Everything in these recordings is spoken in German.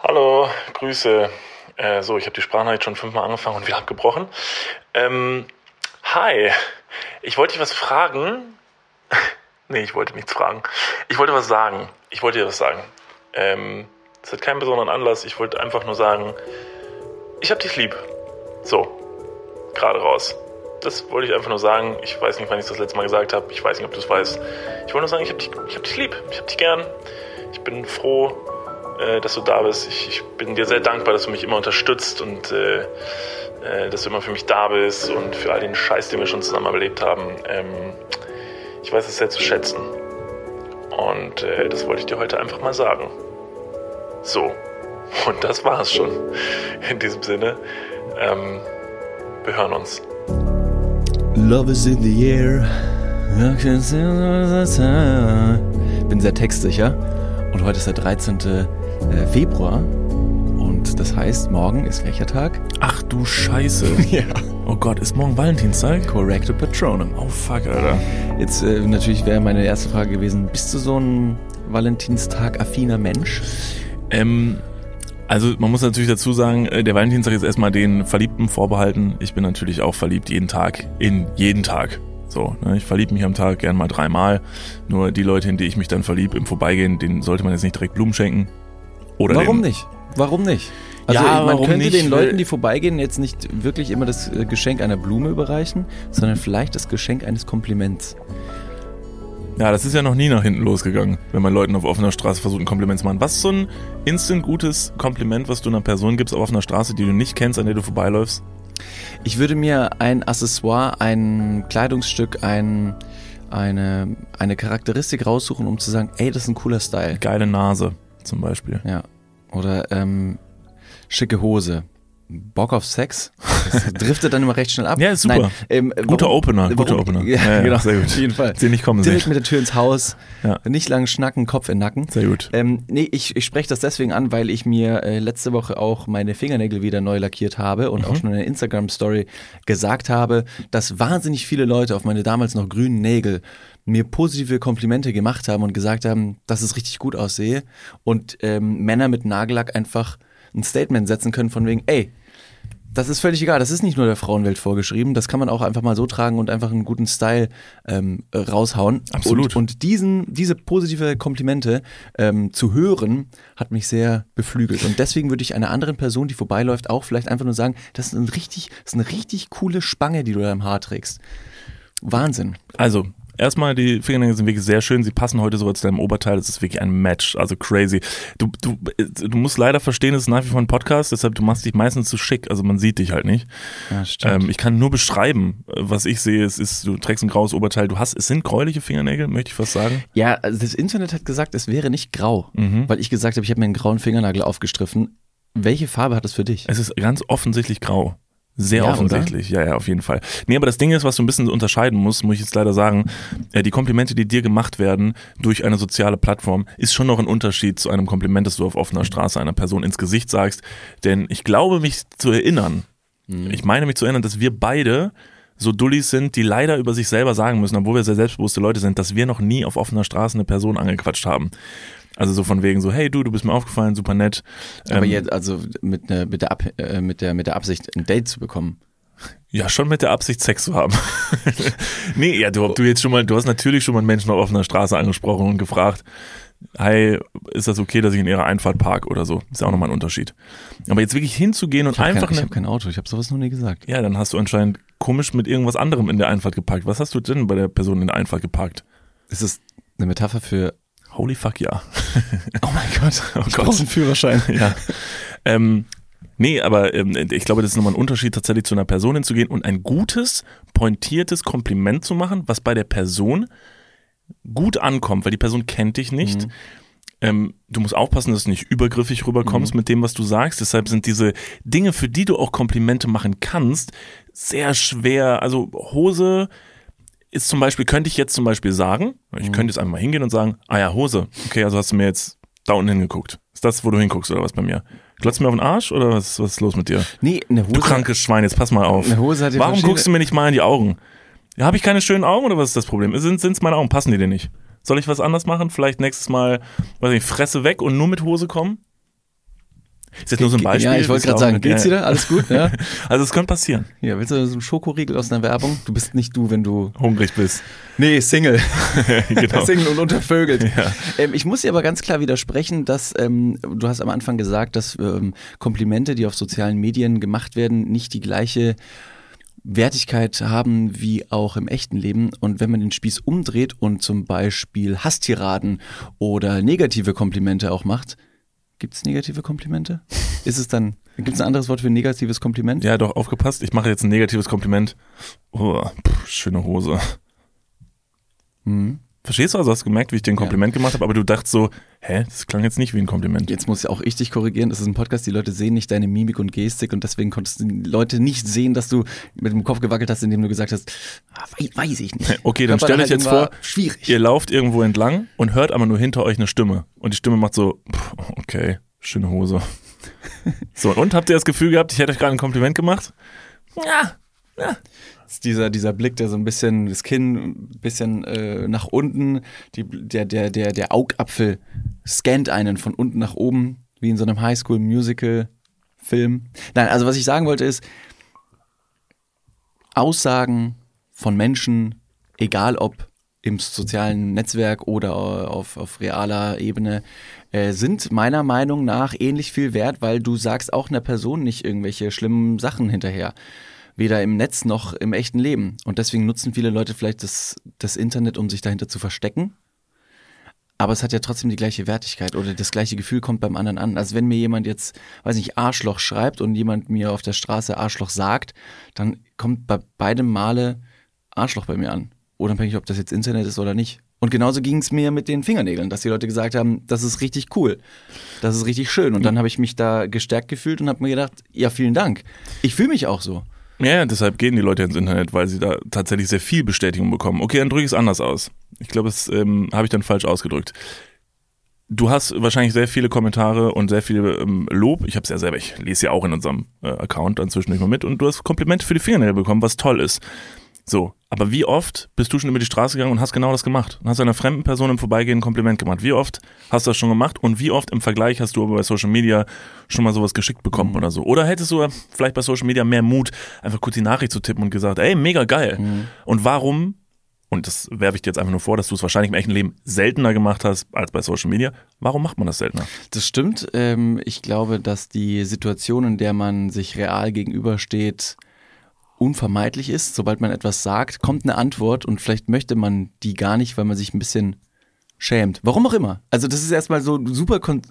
Hallo, Grüße. Äh, so, ich habe die Sprachnachricht schon fünfmal angefangen und wieder abgebrochen. Ähm, hi, ich wollte dich was fragen. nee, ich wollte nichts fragen. Ich wollte was sagen. Ich wollte dir was sagen. Ähm, hat keinen besonderen Anlass. Ich wollte einfach nur sagen, ich hab dich lieb. So, gerade raus. Das wollte ich einfach nur sagen. Ich weiß nicht, wann ich das letzte Mal gesagt habe. Ich weiß nicht, ob du es weißt. Ich wollte nur sagen, ich hab dich, ich hab dich lieb. Ich hab dich gern. Ich bin froh, äh, dass du da bist. Ich, ich, bin dir sehr dankbar, dass du mich immer unterstützt und äh, äh, dass du immer für mich da bist und für all den Scheiß, den wir schon zusammen erlebt haben. Ähm, ich weiß es sehr zu schätzen. Und äh, das wollte ich dir heute einfach mal sagen. So. Und das war's schon. In diesem Sinne. Ähm, wir hören uns. Love is in the air. Bin sehr textsicher. Und heute ist der 13. Äh, Februar. Und das heißt, morgen ist welcher Tag? Ach du Scheiße. Ja. Oh Gott, ist morgen Valentinstag? Correcto Patronum. Oh fuck, Alter. Jetzt äh, natürlich wäre meine erste Frage gewesen, bist du so ein Valentinstag-affiner Mensch? Ähm, also man muss natürlich dazu sagen, äh, der Valentinstag ist erstmal den Verliebten vorbehalten. Ich bin natürlich auch verliebt jeden Tag, in jeden Tag. So, ne, ich verliebe mich am Tag gern mal dreimal. Nur die Leute, in die ich mich dann verliebe im Vorbeigehen, denen sollte man jetzt nicht direkt Blumen schenken. Oder Warum nicht? Warum nicht? Also Ja, man warum könnte nicht? den Leuten, die vorbeigehen, jetzt nicht wirklich immer das äh, Geschenk einer Blume überreichen, sondern vielleicht das Geschenk eines Kompliments. Ja, das ist ja noch nie nach hinten losgegangen, wenn man Leuten auf offener Straße versucht, ein Kompliment zu machen. Was ist so ein instant gutes Kompliment, was du einer Person gibst auf offener Straße, die du nicht kennst, an der du vorbeiläufst? Ich würde mir ein Accessoire, ein Kleidungsstück, ein, eine, eine Charakteristik raussuchen, um zu sagen, ey, das ist ein cooler Style. Geile Nase zum Beispiel. Ja. Oder ähm, schicke Hose. Bock auf Sex? Das driftet dann immer recht schnell ab. Ja, ist super. Nein, ähm, Guter warum- Opener, guter warum- Opener. Ja, Ja, genau. sehr gut. Auf jeden Fall. Den nicht kommen Direkt sehen. mit der Tür ins Haus. Ja. Nicht lang schnacken, Kopf in den Nacken. Sehr gut. Ähm, nee, ich, ich spreche das deswegen an, weil ich mir äh, letzte Woche auch meine Fingernägel wieder neu lackiert habe und auch schon in der Instagram-Story gesagt habe, dass wahnsinnig viele Leute auf meine damals noch grünen Nägel mir positive Komplimente gemacht haben und gesagt haben, dass es richtig gut aussehe und ähm, Männer mit Nagellack einfach ein Statement setzen können von wegen, ey, das ist völlig egal. Das ist nicht nur der Frauenwelt vorgeschrieben. Das kann man auch einfach mal so tragen und einfach einen guten Style ähm, äh, raushauen. Absolut. Und, und diesen, diese positive Komplimente ähm, zu hören, hat mich sehr beflügelt. Und deswegen würde ich einer anderen Person, die vorbeiläuft, auch vielleicht einfach nur sagen, das ist, ein richtig, das ist eine richtig coole Spange, die du da im Haar trägst. Wahnsinn. Also, erstmal, die Fingernägel sind wirklich sehr schön. Sie passen heute sogar zu deinem Oberteil. Das ist wirklich ein Match. Also crazy. Du, du, du musst leider verstehen, es ist nach wie vor ein Podcast, deshalb du machst dich meistens zu schick. Also man sieht dich halt nicht. Ja, stimmt. Ähm, ich kann nur beschreiben, was ich sehe. Es ist, du trägst ein graues Oberteil. Du hast, es sind gräuliche Fingernägel, möchte ich fast sagen. ja, also das Internet hat gesagt, es wäre nicht grau, Mhm. weil ich gesagt habe, ich habe mir einen grauen Fingernagel aufgestriffen. Welche Farbe hat es für dich? Es ist ganz offensichtlich grau. Sehr Ja, offensichtlich, ja, ja, auf jeden Fall. Nee, aber das Ding ist, was du ein bisschen unterscheiden musst, muss ich jetzt leider sagen, äh, die Komplimente, die dir gemacht werden durch eine soziale Plattform, ist schon noch ein Unterschied zu einem Kompliment, das du auf offener Straße einer Person ins Gesicht sagst. Denn ich glaube, mich zu erinnern, ich meine mich zu erinnern, dass wir beide so Dullis sind, die leider über sich selber sagen müssen, obwohl wir sehr selbstbewusste Leute sind, dass wir noch nie auf offener Straße eine Person angequatscht haben. Also so von wegen so, hey du, du bist mir aufgefallen, super nett. Aber Ähm, jetzt, also mit, ne, mit, der Ab, äh, mit, der, mit der Absicht, ein Date zu bekommen. Ja, schon mit der Absicht, Sex zu haben. nee, ja, du, du jetzt schon mal, du hast natürlich schon mal einen Menschen auf offener Straße angesprochen und gefragt, hi, ist das okay, dass ich in ihrer Einfahrt park oder so? Ist ja auch nochmal ein Unterschied. Aber jetzt wirklich hinzugehen und Ich habe einfach kein, ich eine, hab kein Auto, ich habe sowas noch nie gesagt. ja, dann hast du anscheinend komisch mit irgendwas anderem in der Einfahrt geparkt. Was hast du denn bei der Person in der Einfahrt geparkt? Ist das eine Metapher für, Holy fuck, ja. oh mein Gott, Oh ich Gott. brauch einen Führerschein. ja. Ähm, nee, aber ähm, ich glaube, das ist nochmal ein Unterschied, tatsächlich zu einer Person hinzugehen und ein gutes, pointiertes Kompliment zu machen, was bei der Person gut ankommt, weil die Person kennt dich nicht. Mhm. Ähm, du musst aufpassen, dass du nicht übergriffig rüberkommst mit dem, was du sagst. Deshalb sind diese Dinge, für die du auch Komplimente machen kannst, sehr schwer. Also Hose ist zum Beispiel, könnte ich jetzt zum Beispiel sagen, ich könnte jetzt einfach mal hingehen und sagen, ah ja, Hose. Okay, also hast du mir jetzt da unten hingeguckt. Ist das, wo du hinguckst oder was bei mir? Glotzt mir auf den Arsch oder was, was ist los mit dir? Nee, eine Hose. Du krankes Schwein, jetzt pass mal auf. Eine Hose hat Warum guckst du mir nicht mal in die Augen? Ja, habe ich keine schönen Augen oder was ist das Problem? Sind es meine Augen? Passen die dir nicht? Soll ich was anders machen? Vielleicht nächstes Mal, weiß nicht, Fresse weg und nur mit Hose kommen? Ist jetzt nur so ein Beispiel. Ja, ich wollte gerade sagen, geht's dir? Alles gut? Ja. Also es könnte passieren. Ja, willst du so einen Schokoriegel aus einer Werbung? Du bist nicht du, wenn du hungrig bist. Nee, Single. genau. Single und untervögelt. Ja. Ähm, ich muss dir aber ganz klar widersprechen, dass ähm, du hast am Anfang gesagt, dass ähm, Komplimente, die auf sozialen Medien gemacht werden, nicht die gleiche Wertigkeit haben wie auch im echten Leben. Und wenn man den Spieß umdreht und zum Beispiel Hasstiraden oder negative Komplimente auch macht, gibt es negative Komplimente? Ist es dann, gibt es ein anderes Wort für negatives Kompliment? Ja, doch, aufgepasst. Ich mache jetzt ein negatives Kompliment. Oh, pff, schöne Hose. Mhm. Verstehst du also? Hast du gemerkt, wie ich dir ein Kompliment gemacht habe, aber du dachtest so, hä, das klang jetzt nicht wie ein Kompliment. Jetzt muss ich auch ich dich korrigieren. Das ist ein Podcast, die Leute sehen nicht deine Mimik und Gestik und deswegen konntest die Leute nicht sehen, dass du mit dem Kopf gewackelt hast, indem du gesagt hast, ah, wei- weiß ich nicht. Okay, dann stell euch jetzt Körperhaltung vor, schwierig. ihr lauft irgendwo entlang und hört aber nur hinter euch eine Stimme. Und die Stimme macht so, okay, schöne Hose. So, und habt ihr das Gefühl gehabt, ich hätte euch gerade ein Kompliment gemacht? Ja, ja. Dieser, dieser Blick, der so ein bisschen, das Kinn ein bisschen äh, nach unten, die, der, der, der, der Augapfel scannt einen von unten nach oben, wie in so einem Highschool-Musical-Film. Nein, also was ich sagen wollte ist, Aussagen von Menschen, egal ob im sozialen Netzwerk oder auf, auf realer Ebene, äh, sind meiner Meinung nach ähnlich viel wert, weil du sagst auch einer Person nicht irgendwelche schlimmen Sachen hinterher. Weder im Netz noch im echten Leben. Und deswegen nutzen viele Leute vielleicht das, das Internet, um sich dahinter zu verstecken. Aber es hat ja trotzdem die gleiche Wertigkeit oder das gleiche Gefühl kommt beim anderen an. Also wenn mir jemand jetzt, weiß nicht, Arschloch schreibt und jemand mir auf der Straße Arschloch sagt, dann kommt bei beidem Male Arschloch bei mir an. Unabhängig, ob das jetzt Internet ist oder nicht. Und genauso ging es mir mit den Fingernägeln, dass die Leute gesagt haben, das ist richtig cool, das ist richtig schön. Und dann habe ich mich da gestärkt gefühlt und habe mir gedacht, ja, vielen Dank. Ich fühle mich auch so. Ja, deshalb gehen die Leute ins Internet, weil sie da tatsächlich sehr viel Bestätigung bekommen. Okay, dann drücke ich es anders aus. Ich glaube, das ähm, habe ich dann falsch ausgedrückt. Du hast wahrscheinlich sehr viele Kommentare und sehr viel ähm, Lob. Ich habe es ja selber, ich lese ja auch in unserem äh, Account dann zwischendurch mal mit und du hast Komplimente für die Fingernägel bekommen, was toll ist. So, aber wie oft bist du schon über die Straße gegangen und hast genau das gemacht? Und hast einer fremden Person im Vorbeigehen ein Kompliment gemacht? Wie oft hast du das schon gemacht? Und wie oft im Vergleich hast du aber bei Social Media schon mal sowas geschickt bekommen oder so? Oder hättest du vielleicht bei Social Media mehr Mut, einfach kurz die Nachricht zu tippen und gesagt, ey, mega geil. Und warum, und das werfe ich dir jetzt einfach nur vor, dass du es wahrscheinlich im echten Leben seltener gemacht hast als bei Social Media, warum macht man das seltener? Das stimmt. Ähm, ich glaube, dass die Situation, in der man sich real gegenübersteht, unvermeidlich ist. Sobald man etwas sagt, kommt eine Antwort und vielleicht möchte man die gar nicht, weil man sich ein bisschen schämt. Warum auch immer. Also das ist erstmal so ein super kon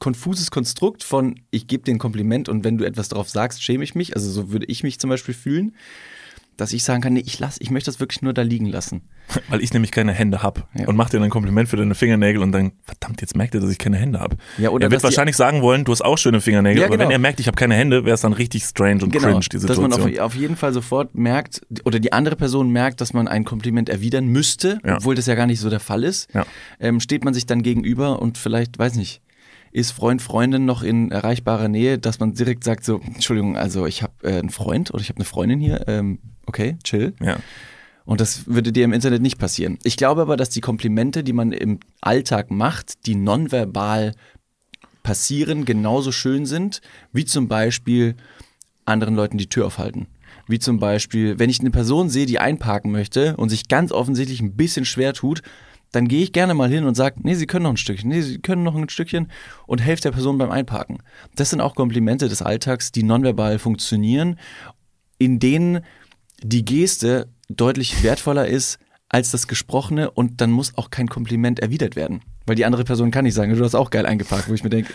konfuses Konstrukt von, ich gebe dir ein Kompliment und wenn du etwas darauf sagst, schäme ich mich. Also so würde ich mich zum Beispiel fühlen, dass ich sagen kann, nee, ich lass, ich möchte das wirklich nur da liegen lassen. Weil ich nämlich keine Hände hab Ja. und mach dir dann ein Kompliment für deine Fingernägel und dann, verdammt, jetzt merkt er, dass ich keine Hände hab. Ja, oder er wird wahrscheinlich sagen wollen, du hast auch schöne Fingernägel, Ja, aber genau. wenn er merkt, ich habe keine Hände, wäre es dann richtig strange und cringe, die dass man Situation. auf, auf jeden Fall sofort merkt, oder die andere Person merkt, dass man ein Kompliment erwidern müsste, Ja. obwohl das ja gar nicht so der Fall ist. Ähm, steht man sich dann gegenüber und vielleicht, weiß nicht, ist Freund, Freundin noch in erreichbarer Nähe, dass man direkt sagt so, Entschuldigung, also ich habe äh, einen Freund oder ich habe eine Freundin hier, ähm, okay, chill. ja. Und das würde dir im Internet nicht passieren. Ich glaube aber, dass die Komplimente, die man im Alltag macht, die nonverbal passieren, genauso schön sind, wie zum Beispiel anderen Leuten die Tür aufhalten. Wie zum Beispiel, wenn ich eine Person sehe, die einparken möchte und sich ganz offensichtlich ein bisschen schwer tut, dann gehe ich gerne mal hin und sage, nee, Sie können noch ein Stückchen, nee, Sie können noch ein Stückchen und helfe der Person beim Einparken. Das sind auch Komplimente des Alltags, die nonverbal funktionieren, in denen die Geste deutlich wertvoller ist als das Gesprochene und dann muss auch kein Kompliment erwidert werden. Weil die andere Person kann nicht sagen, du hast auch geil eingeparkt, wo ich mir denke,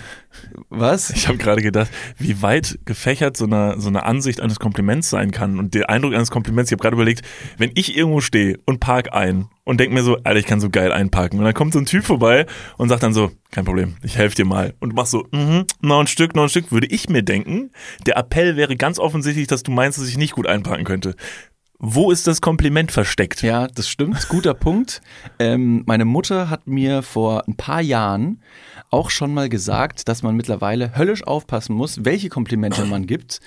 was? Ich habe gerade gedacht, wie weit gefächert so eine, so eine Ansicht eines Kompliments sein kann und der Eindruck eines Kompliments. Ich habe gerade überlegt, wenn ich irgendwo stehe und park ein und denk mir so, Alter, ich kann so geil einparken. Und dann kommt so ein Typ vorbei und sagt dann so, kein Problem, ich helfe dir mal. Und du machst so, mhm, noch ein Stück, noch ein Stück, würde ich mir denken. Der Appell wäre ganz offensichtlich, dass du meinst, dass ich nicht gut einparken könnte. Wo ist das Kompliment versteckt? Ja, das stimmt, guter Punkt. Ähm, meine Mutter hat mir vor ein paar Jahren auch schon mal gesagt, dass man mittlerweile höllisch aufpassen muss, welche Komplimente man gibt,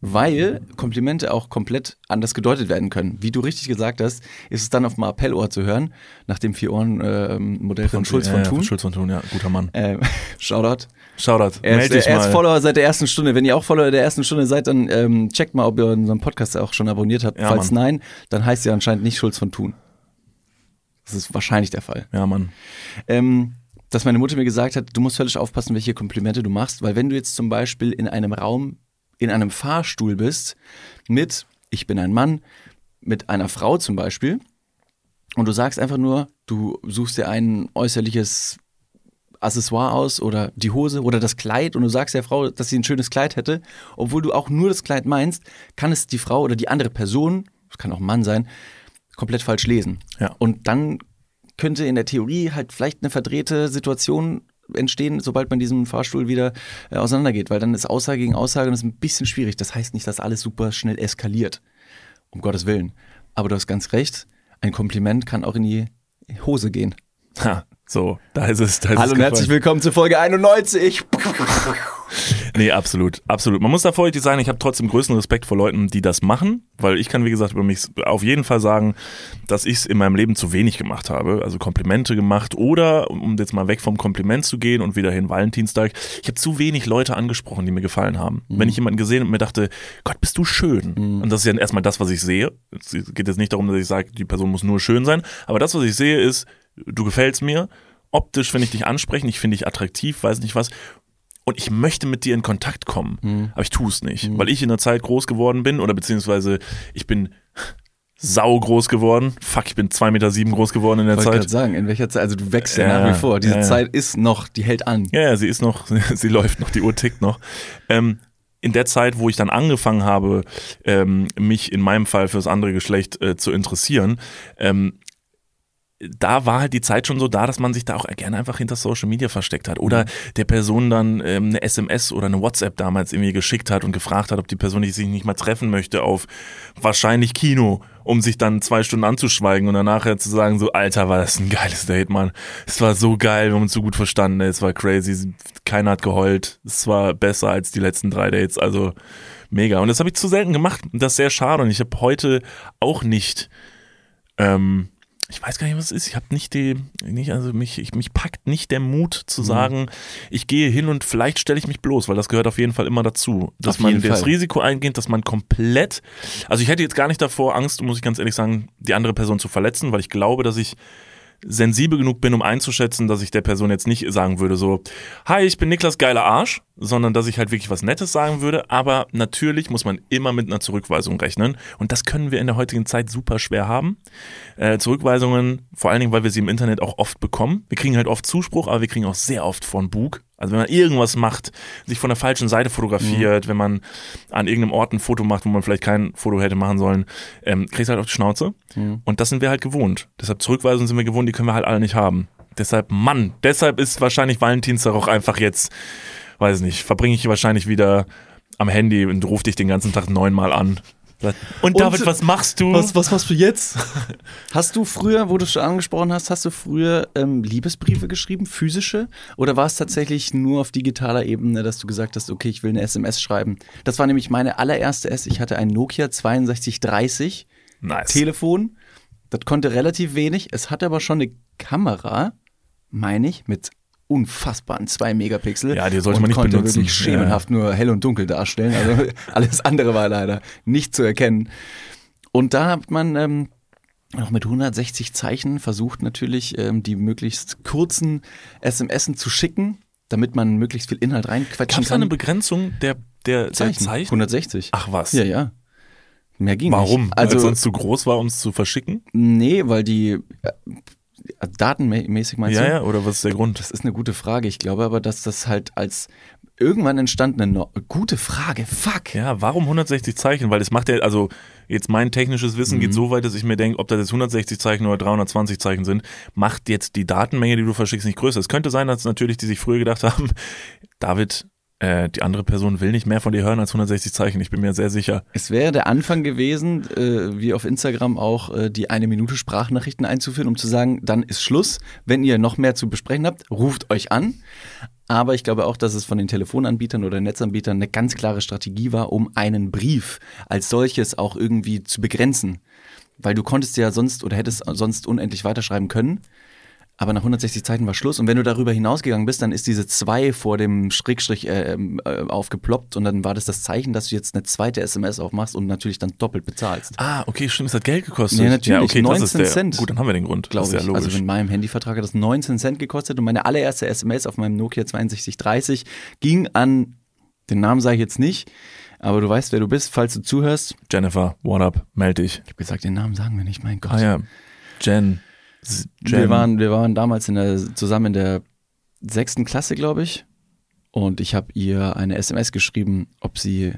weil Komplimente auch komplett anders gedeutet werden können. Wie du richtig gesagt hast, ist es dann auf dem Appellohr zu hören, nach dem Vier-Ohren-Modell von Schulz von Ja, Thun. Schulz von Thun, ja, guter Mann. Äh, Shoutout. Shoutout, Er ist, er ist. Follower seit der ersten Stunde. Wenn ihr auch Follower der ersten Stunde seid, dann ähm, checkt mal, ob ihr unseren Podcast auch schon abonniert habt. Ja, Falls Mann. nein, dann heißt ihr anscheinend nicht Schulz von Thun. Das ist wahrscheinlich der Fall. Ja, Mann. Ähm, dass meine Mutter mir gesagt hat, du musst völlig aufpassen, welche Komplimente du machst, weil wenn du jetzt zum Beispiel in einem Raum, in einem Fahrstuhl bist, mit, ich bin ein Mann, mit einer Frau zum Beispiel, und du sagst einfach nur, du suchst dir ein äußerliches Accessoire aus oder die Hose oder das Kleid und du sagst der Frau, dass sie ein schönes Kleid hätte, obwohl du auch nur das Kleid meinst, kann es die Frau oder die andere Person, es kann auch ein Mann sein, komplett falsch lesen. Ja. Und dann könnte in der Theorie halt vielleicht eine verdrehte Situation entstehen, sobald man diesen Fahrstuhl wieder äh, auseinandergeht, weil dann ist Aussage gegen Aussage und das ist ein bisschen schwierig. Das heißt nicht, dass alles super schnell eskaliert. Um Gottes Willen. Aber du hast ganz recht, ein Kompliment kann auch in die Hose gehen. Ha, so, da ist es. Da ist Hallo es und herzlich willkommen zu Folge 91. Nee, absolut, absolut. Man muss da vorsichtig sein, ich habe trotzdem größten Respekt vor Leuten, die das machen, weil ich kann, wie gesagt, über mich auf jeden Fall sagen, dass ich es in meinem Leben zu wenig gemacht habe. Also Komplimente gemacht oder, um jetzt mal weg vom Kompliment zu gehen und wieder hin Valentinstag, ich habe zu wenig Leute angesprochen, die mir gefallen haben. Wenn ich jemanden gesehen und mir dachte, Gott, bist du schön. Und das ist ja erstmal das, was ich sehe. Es geht jetzt nicht darum, dass ich sage, die Person muss nur schön sein, aber das, was ich sehe, ist, du gefällst mir, optisch finde ich dich ansprechend, ich finde dich attraktiv, weiß nicht was. Und ich möchte mit dir in Kontakt kommen, aber ich tue es nicht, weil ich in einer Zeit groß geworden bin oder beziehungsweise ich bin sau groß geworden. Fuck, ich bin zwei Meter sieben groß geworden in der Ich wollte gerade Zeit. sagen, in welcher Zeit, also du wächst ja, Ja, nach wie vor. Diese ja, ja. Zeit ist noch, die hält an. Ja, ja, sie ist noch, sie läuft noch, die Uhr tickt noch. Ähm, in der Zeit, wo ich dann angefangen habe, ähm, mich in meinem Fall fürs andere Geschlecht äh, zu interessieren, ähm, da war halt die Zeit schon so da, dass man sich da auch gerne einfach hinter Social Media versteckt hat. Oder der Person dann ähm, eine SMS oder eine WhatsApp damals irgendwie geschickt hat und gefragt hat, ob die Person sich nicht mal treffen möchte auf wahrscheinlich Kino, um sich dann zwei Stunden anzuschweigen und dann nachher zu sagen, so, Alter, war das ein geiles Date, Mann. Es war so geil, wir haben uns so gut verstanden, es war crazy, keiner hat geheult, es war besser als die letzten drei Dates, also mega. Und das habe ich zu selten gemacht und das ist sehr schade und ich habe heute auch nicht ähm, ich weiß gar nicht, was es ist. Ich habe nicht die, nicht, also mich, ich, mich packt nicht der Mut zu sagen, ich gehe hin und vielleicht stelle ich mich bloß, weil das gehört auf jeden Fall immer dazu. Dass Auf man das Fall. Risiko eingeht, dass man komplett, also ich hätte jetzt gar nicht davor Angst, muss ich ganz ehrlich sagen, die andere Person zu verletzen, weil ich glaube, dass ich sensibel genug bin, um einzuschätzen, dass ich der Person jetzt nicht sagen würde, so, hi, ich bin Niklas geiler Arsch, sondern dass ich halt wirklich was Nettes sagen würde. Aber natürlich muss man immer mit einer Zurückweisung rechnen. Und das können wir in der heutigen Zeit super schwer haben. Äh, Zurückweisungen, vor allen Dingen, weil wir sie im Internet auch oft bekommen. Wir kriegen halt oft Zuspruch, aber wir kriegen auch sehr oft von Bug. Also wenn man irgendwas macht, sich von der falschen Seite fotografiert, wenn man an irgendeinem Ort ein Foto macht, wo man vielleicht kein Foto hätte machen sollen, ähm, kriegst du halt auf die Schnauze. Und das sind wir halt gewohnt. Deshalb Zurückweisungen sind wir gewohnt, die können wir halt alle nicht haben. Deshalb, Mann, deshalb ist wahrscheinlich Valentinstag auch einfach jetzt, weiß nicht, verbringe ich wahrscheinlich wieder am Handy und ruf dich den ganzen Tag neunmal an. Und David, was machst du? Was, was machst du jetzt? Hast du früher, wo du es schon angesprochen hast, hast du früher ähm, Liebesbriefe geschrieben, physische? Oder war es tatsächlich nur auf digitaler Ebene, dass du gesagt hast, okay, ich will eine SMS schreiben? Das war nämlich meine allererste S. Ich hatte ein Nokia 6230 Nice. Telefon. Das konnte relativ wenig. Es hatte aber schon eine Kamera, meine ich, mit unfassbaren 2 Megapixel. Ja, die sollte man nicht benutzen. wirklich schemenhaft nur hell und dunkel darstellen. Also alles andere war leider nicht zu erkennen. Und da hat man ähm, noch mit 160 Zeichen versucht natürlich, ähm, die möglichst kurzen SMS zu schicken, damit man möglichst viel Inhalt Gab reinquetschen es da eine kann. Begrenzung der, der, der Zeichen? 160. Ach was. Ja, ja. Mehr ging Warum? nicht. Weil Also es sonst zu groß war, um es zu verschicken? Nee, weil die äh, datenmäßig meinst Ja, du? ja, oder was ist der Grund? Das ist eine gute Frage. Ich glaube aber, dass das halt als irgendwann entstand eine no gute Frage. Fuck. Ja, warum 160 Zeichen? Weil es macht ja, also jetzt mein technisches Wissen Mhm. geht so weit, dass ich mir denke, ob das jetzt 160 Zeichen oder 320 Zeichen sind, macht jetzt die Datenmenge, die du verschickst, nicht größer. Es könnte sein, dass natürlich die sich früher gedacht haben, David, äh, die andere Person will nicht mehr von dir hören als 160 Zeichen. Ich bin mir sehr sicher. Es wäre der Anfang gewesen, äh, wie auf Instagram auch, äh, die eine Minute Sprachnachrichten einzuführen, um zu sagen, dann ist Schluss. Wenn ihr noch mehr zu besprechen habt, ruft euch an. Aber ich glaube auch, dass es von den Telefonanbietern oder Netzanbietern eine ganz klare Strategie war, um einen Brief als solches auch irgendwie zu begrenzen. Weil du konntest ja sonst oder hättest sonst unendlich weiterschreiben können. Aber nach 160 Zeiten war Schluss. Und wenn du darüber hinausgegangen bist, dann ist diese 2 vor dem Schrägstrich äh, äh, aufgeploppt und dann war das das Zeichen, dass du jetzt eine zweite SMS aufmachst und natürlich dann doppelt bezahlst. Ah, okay, stimmt, es hat Geld gekostet. Nee, natürlich, ja, okay, 19 das ist der, Cent. Gut, dann haben wir den Grund. glaube ich. ja also in meinem Handyvertrag hat das 19 Cent gekostet und meine allererste SMS auf meinem Nokia 6230 ging an, den Namen sage ich jetzt nicht, aber du weißt, wer du bist, falls du zuhörst. Jennifer, what up? Meld dich. Ich habe gesagt, den Namen sagen wir nicht, mein Gott. Ah ja, Jen. Jen. Wir waren, wir waren damals in der, zusammen in der sechsten Klasse, glaube ich. Und ich habe ihr eine SMS geschrieben, ob sie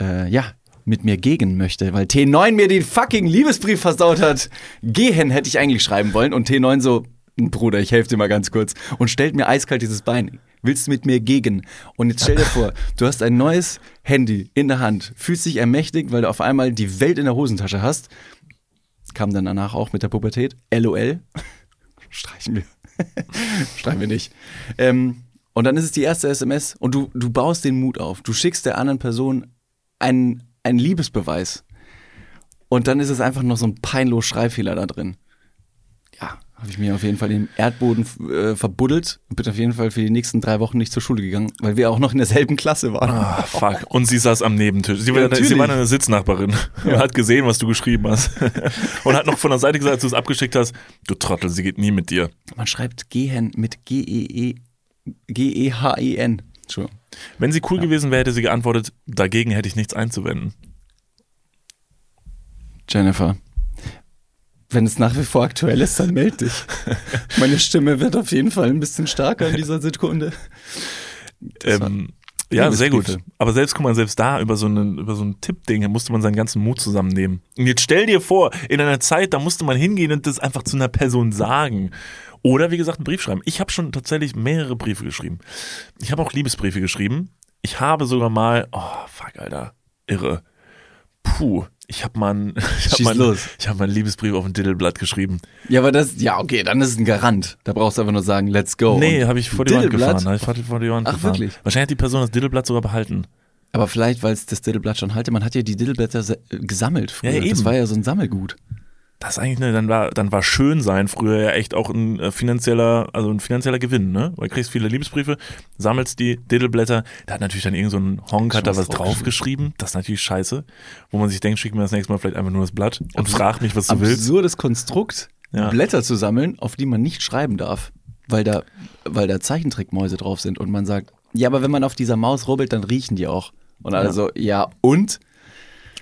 äh, ja mit mir gehen möchte, weil T9 mir den fucking Liebesbrief versaut hat. Gehen hätte ich eigentlich schreiben wollen und T9 so, Bruder, ich helfe dir mal ganz kurz und stellt mir eiskalt dieses Bein. Willst du mit mir gegen? Und jetzt stell dir vor, du hast ein neues Handy in der Hand, fühlst dich ermächtigt, weil du auf einmal die Welt in der Hosentasche hast. Kam dann danach auch mit der Pubertät. LOL. Streichen wir. Streichen wir nicht. Ähm, und dann ist es die erste SMS und du, du baust den Mut auf. Du schickst der anderen Person einen, einen Liebesbeweis. Und dann ist es einfach noch so ein peinlos Schreibfehler da drin. Ja, habe ich mir auf jeden Fall im Erdboden äh, verbuddelt und bin auf jeden Fall für die nächsten drei Wochen nicht zur Schule gegangen, weil wir auch noch in derselben Klasse waren. Ah, fuck. Und sie saß am Nebentisch. Sie war, Ja, sie natürlich. war eine Sitznachbarin und hat gesehen, was du geschrieben hast. und hat noch von der Seite gesagt, als du es abgeschickt hast, du Trottel, sie geht nie mit dir. Man schreibt Gehen mit G-E-E, G-E-H-E-N. Entschuldigung. Wenn sie cool gewesen wäre, hätte sie geantwortet, dagegen hätte ich nichts einzuwenden. Jennifer, wenn es nach wie vor aktuell ist, dann meld dich. Meine Stimme wird auf jeden Fall ein bisschen stärker in dieser Sekunde. Ähm, ja, sehr gut. Aber selbst, guck mal, selbst da über so, einen, über so ein Tippding musste man seinen ganzen Mut zusammennehmen. Und jetzt stell dir vor, in einer Zeit, da musste man hingehen und das einfach zu einer Person sagen. Oder wie gesagt, einen Brief schreiben. Ich habe schon tatsächlich mehrere Briefe geschrieben. Ich habe auch Liebesbriefe geschrieben. Ich habe sogar mal, oh fuck, Alter, irre. Puh, ich habe mal, einen- ich hab mal, einen- los. ich habe mal einen Liebesbrief auf ein Diddleblatt geschrieben. Ja, aber das, ja, okay, dann ist es ein Garant. Da brauchst du einfach nur sagen, let's go. nee, habe ich vor die Wand gefahren. Hab ich vor die, Wand Ach, gefahren. wirklich? Wahrscheinlich hat die Person das Diddleblatt sogar behalten. Aber vielleicht, weil es das Diddleblatt schon halte, man hat ja die Diddleblätter gesammelt früher. Ja, ja, Das eben. war ja so ein Sammelgut. Das ist eigentlich eine, dann war, dann war schön sein früher ja echt auch ein äh, finanzieller, also ein finanzieller Gewinn, ne? Weil du kriegst viele Liebesbriefe, sammelst die Diddleblätter, da hat natürlich dann irgend so ein Honk hat da was draufgeschrieben, das ist natürlich scheiße, wo man sich denkt, schick mir das nächste Mal vielleicht einfach nur das Blatt und frag mich, was du willst. Absurdes Konstrukt, Ja. Blätter zu sammeln, auf die man nicht schreiben darf, weil da, weil da Zeichentrickmäuse drauf sind und man sagt, ja, aber wenn man auf dieser Maus rubbelt, dann riechen die auch. Und alle Ja. so, ja, und?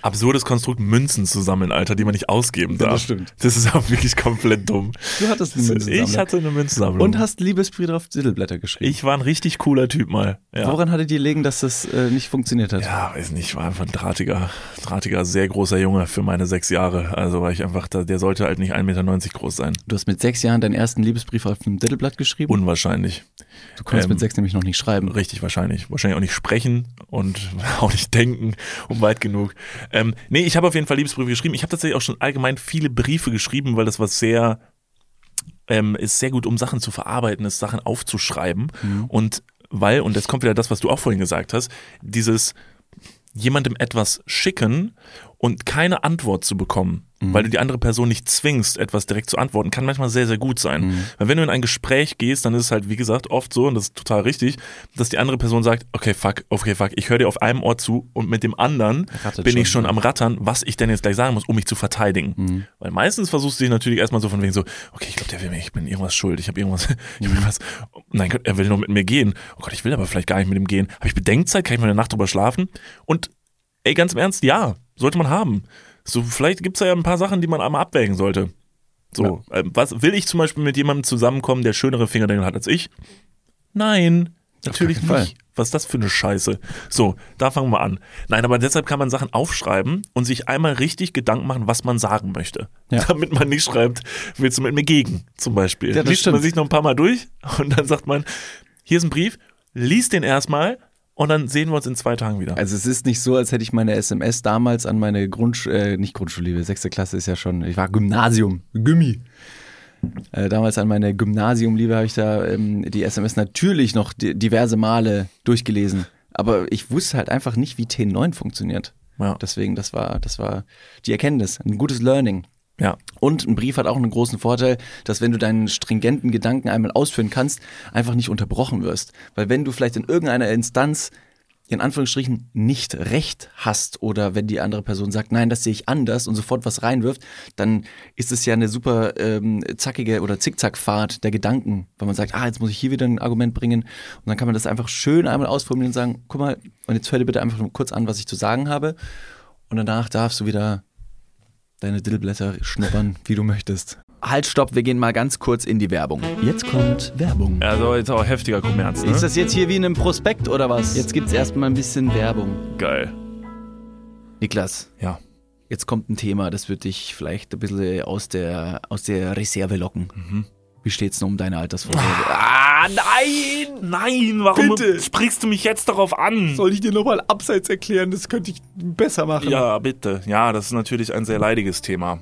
Absurdes Konstrukt, Münzen zu sammeln, Alter, die man nicht ausgeben Ja, darf. das stimmt. Das ist auch wirklich komplett dumm. Du hattest eine Münzensammlung. Ich hatte eine Münzensammlung. und hast Liebesbriefe auf Diddleblätter geschrieben. ich war ein richtig cooler Typ mal. Ja. Woran hattet ihr liegen, dass das äh, nicht funktioniert hat? Ja, weiß nicht, ich war einfach ein drahtiger, drahtiger, sehr großer Junge für meine sechs Jahre. Also war ich einfach, da, der sollte halt nicht 1,90 Meter groß sein. Du hast mit sechs Jahren deinen ersten Liebesbrief auf einem Diddleblatt geschrieben. Unwahrscheinlich. du konntest ähm, mit sechs nämlich noch nicht schreiben. Richtig wahrscheinlich. Wahrscheinlich auch nicht sprechen und auch nicht denken, um weit genug. Ähm, nee, ich habe auf jeden Fall Liebesbriefe geschrieben. Ich habe tatsächlich auch schon allgemein viele Briefe geschrieben, weil das was sehr, ähm, ist sehr gut, um Sachen zu verarbeiten, ist Sachen aufzuschreiben. Und weil, und jetzt kommt wieder das, was du auch vorhin gesagt hast, dieses jemandem etwas schicken und keine Antwort zu bekommen, weil du die andere Person nicht zwingst, etwas direkt zu antworten, kann manchmal sehr, sehr gut sein. Weil wenn du in ein Gespräch gehst, dann ist es halt, wie gesagt, oft so, und das ist total richtig, dass die andere Person sagt, okay, fuck, okay, fuck, ich höre dir auf einem Ohr zu und mit dem anderen Rattet bin ich schon, schon ja. am Rattern, was ich denn jetzt gleich sagen muss, um mich zu verteidigen. Weil meistens versuchst du dich natürlich erstmal so von wegen so, okay, ich glaube, der will mir, ich bin irgendwas schuld, ich habe irgendwas, ich bin was, nein Gott, er will nur mit mir gehen. Oh Gott, ich will aber vielleicht gar nicht mit ihm gehen. Habe ich Bedenkzeit, kann ich mal eine Nacht drüber schlafen? Und ey, ganz im Ernst, ja, sollte man haben. So, vielleicht gibt's da ja ein paar Sachen, die man einmal abwägen sollte. So, ähm, was will ich zum Beispiel mit jemandem zusammenkommen, der schönere Fingernägel hat als ich? Nein, natürlich keinen Fall. nicht. Was ist das für eine Scheiße? So, da fangen wir an. Nein, aber deshalb kann man Sachen aufschreiben und sich einmal richtig Gedanken machen, was man sagen möchte. Ja. Damit man nicht schreibt, willst du mit mir gegen, zum Beispiel. Ja, das Liest man stimmt. sich noch ein paar Mal durch und dann sagt man, hier ist ein Brief, lies den erstmal, und dann sehen wir uns in zwei Tagen wieder. Also es ist nicht so, als hätte ich meine SMS damals an meine Grundschule, äh, nicht Grundschulliebe, sechste Klasse ist ja schon, ich war Gymnasium, Gummi. Äh, damals an meine Gymnasiumliebe habe ich da ähm, die SMS natürlich noch di diverse Male durchgelesen. Aber ich wusste halt einfach nicht, wie T9 funktioniert. Ja. Deswegen, das war, das war die Erkenntnis, ein gutes Learning. Ja. Und ein Brief hat auch einen großen Vorteil, dass wenn du deinen stringenten Gedanken einmal ausführen kannst, einfach nicht unterbrochen wirst. Weil wenn du vielleicht in irgendeiner Instanz in Anführungsstrichen nicht recht hast oder wenn die andere Person sagt, nein, das sehe ich anders und sofort was reinwirft, dann ist es ja eine super ähm, zackige oder Zickzackfahrt der Gedanken, weil man sagt, ah, jetzt muss ich hier wieder ein Argument bringen und dann kann man das einfach schön einmal ausformulieren und sagen, guck mal, und jetzt hör dir bitte einfach kurz an, was ich zu sagen habe und danach darfst du wieder deine Dillblätter schnuppern, wie du möchtest. Halt, stopp, wir gehen mal ganz kurz in die Werbung. Jetzt kommt Werbung. Also jetzt auch heftiger Kommerz, ne? Ist das jetzt hier wie in einem Prospekt oder was? Jetzt gibt's erstmal ein bisschen Werbung. geil? Niklas, Ja. jetzt kommt ein Thema, das wird dich vielleicht ein bisschen aus der, aus der Reserve locken. Mhm. Wie steht's denn um deine Altersvorsorge? Ah, nein! Nein, warum Bitte. sprichst du mich jetzt darauf an? Soll ich dir nochmal abseits erklären? Das könnte ich besser machen. Ja, bitte. Ja, das ist natürlich ein sehr leidiges Thema.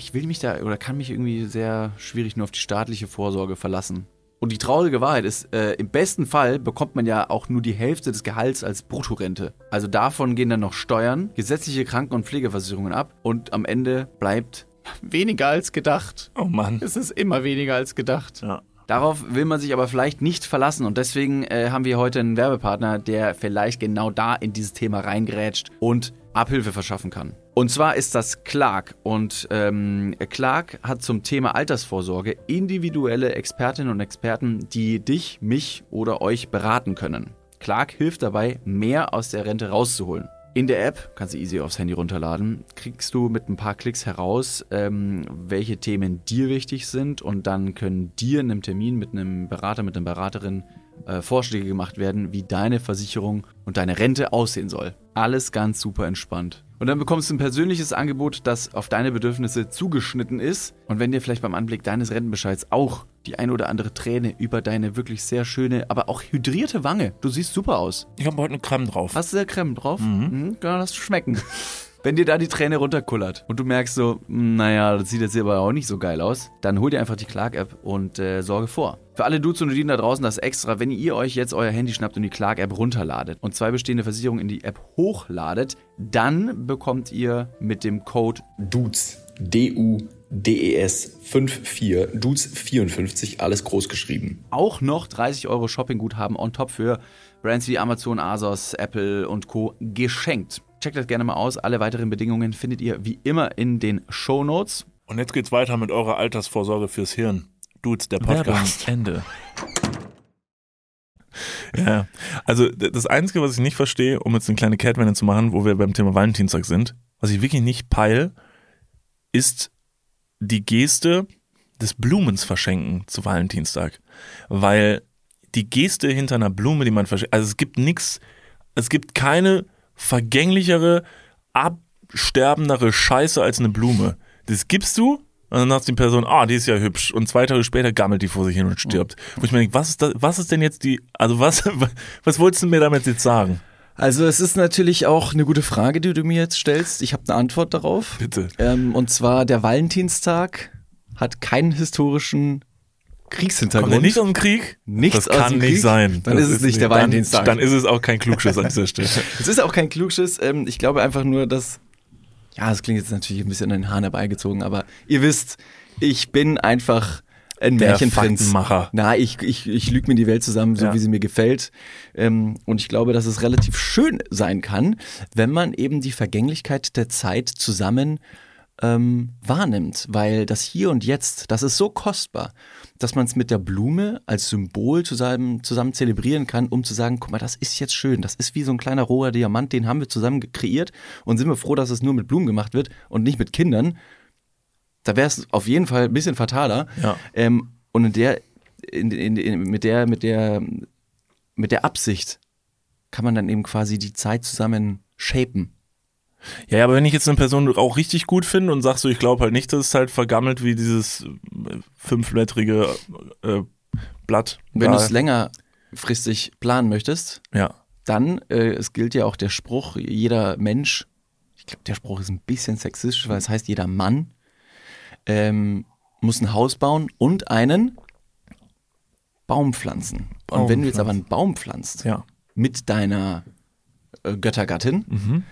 Ich will mich da oder kann mich irgendwie sehr schwierig nur auf die staatliche Vorsorge verlassen. Und die traurige Wahrheit ist, äh, im besten Fall bekommt man ja auch nur die Hälfte des Gehalts als Bruttorente. Also davon gehen dann noch Steuern, gesetzliche Kranken- und Pflegeversicherungen ab und am Ende bleibt weniger als gedacht. Oh Mann. Es ist immer weniger als gedacht. Ja. Darauf will man sich aber vielleicht nicht verlassen und deswegen äh, haben wir heute einen Werbepartner, der vielleicht genau da in dieses Thema reingrätscht und Abhilfe verschaffen kann. Und zwar ist das Clark und ähm, Clark hat zum Thema Altersvorsorge individuelle Expertinnen und Experten, die dich, mich oder euch beraten können. Clark hilft dabei, mehr aus der Rente rauszuholen. In der App, kannst du easy aufs Handy runterladen, kriegst du mit ein paar Klicks heraus, ähm, welche Themen dir wichtig sind und dann können dir in einem Termin mit einem Berater, mit einer Beraterin äh, Vorschläge gemacht werden, wie deine Versicherung und deine Rente aussehen soll. Alles ganz super entspannt. Und dann bekommst du ein persönliches Angebot, das auf deine Bedürfnisse zugeschnitten ist. Und wenn dir vielleicht beim Anblick deines Rentenbescheids auch die ein oder andere Träne über deine wirklich sehr schöne, aber auch hydrierte Wange, du siehst super aus. Ich habe heute eine Creme drauf. Hast du da Creme drauf? Mhm. Kann das schmecken. Wenn dir da die Träne runterkullert und du merkst so, "Hm, naja, das sieht jetzt aber auch nicht so geil aus, dann hol dir einfach die Clark-App und äh, sorge vor. Für alle Dudes und Dudinen da draußen das extra, wenn ihr euch jetzt euer Handy schnappt und die Clark-App runterladet und zwei bestehende Versicherungen in die App hochladet, dann bekommt ihr mit dem Code Dudes, D-U-D-E-S 54, Dudes 54, alles groß geschrieben. auch noch 30 Euro Shoppingguthaben on top für Brands wie Amazon, Asos, Apple und Co. geschenkt. Checkt das gerne mal aus. Alle weiteren Bedingungen findet ihr wie immer in den Show Notes. Und jetzt geht's weiter mit eurer Altersvorsorge fürs Hirn. Dudes, der Podcast. Ende. Ja, also das Einzige, was ich nicht verstehe, um jetzt eine kleine Catwende zu machen, wo wir beim Thema Valentinstag sind, was ich wirklich nicht peil, ist die Geste des Blumens verschenken zu Valentinstag. Weil die Geste hinter einer Blume, die man verschenkt, also es gibt nichts, es gibt keine vergänglichere, absterbendere Scheiße als eine Blume. Das gibst du und dann sagt die Person, ah, die ist ja hübsch. Und zwei Tage später gammelt die vor sich hin und stirbt. Wo ich mir denke, was ist, das, was ist denn jetzt die, also was, was wolltest du mir damit jetzt sagen? Also es ist natürlich auch eine gute Frage, die du mir jetzt stellst. Ich habe eine Antwort darauf. Bitte. Ähm, und zwar der Valentinstag hat keinen historischen Kriegshintergrund. Kommt nicht aus dem Krieg? Nichts das kann nicht Krieg? sein. Dann Das ist es nicht der dann, Valentinstag. Dann ist es auch kein Klugschiss an dieser Stelle. Es ist auch kein Klugschiss. Ähm, ich glaube einfach nur, dass. Ja, das klingt jetzt natürlich ein bisschen an den Haaren herbeigezogen, aber ihr wisst, ich bin einfach ein Der Märchenprinz. Faktenmacher. Na, ich, ich, ich lüge mir die Welt zusammen, so Ja. wie sie mir gefällt. Ähm, und ich glaube, dass es relativ schön sein kann, wenn man eben die Vergänglichkeit der Zeit zusammen ähm, wahrnimmt, weil das Hier und Jetzt, das ist so kostbar, dass man es mit der Blume als Symbol zusammen, zusammen zelebrieren kann, um zu sagen, guck mal, das ist jetzt schön, das ist wie so ein kleiner roher Diamant, den haben wir zusammen kreiert und sind wir froh, dass es nur mit Blumen gemacht wird und nicht mit Kindern. Da wäre es auf jeden Fall ein bisschen fataler. Ja. Ähm, und in der, in, in, in, mit der, mit der, mit der Absicht kann man dann eben quasi die Zeit zusammen shapen. Ja, ja, aber wenn ich jetzt eine Person auch richtig gut finde und sagst so, ich glaube halt nicht, dass es halt vergammelt wie dieses äh, fünfblättrige äh, Blatt. Wenn du es längerfristig planen möchtest, Ja. dann, äh, es gilt ja auch der Spruch, jeder Mensch, ich glaube, der Spruch ist ein bisschen sexistisch, weil es heißt, jeder Mann ähm, muss ein Haus bauen und einen Baum pflanzen. Und Baum wenn du jetzt aber einen Baum pflanzt Ja. mit deiner äh, Göttergattin, Mhm.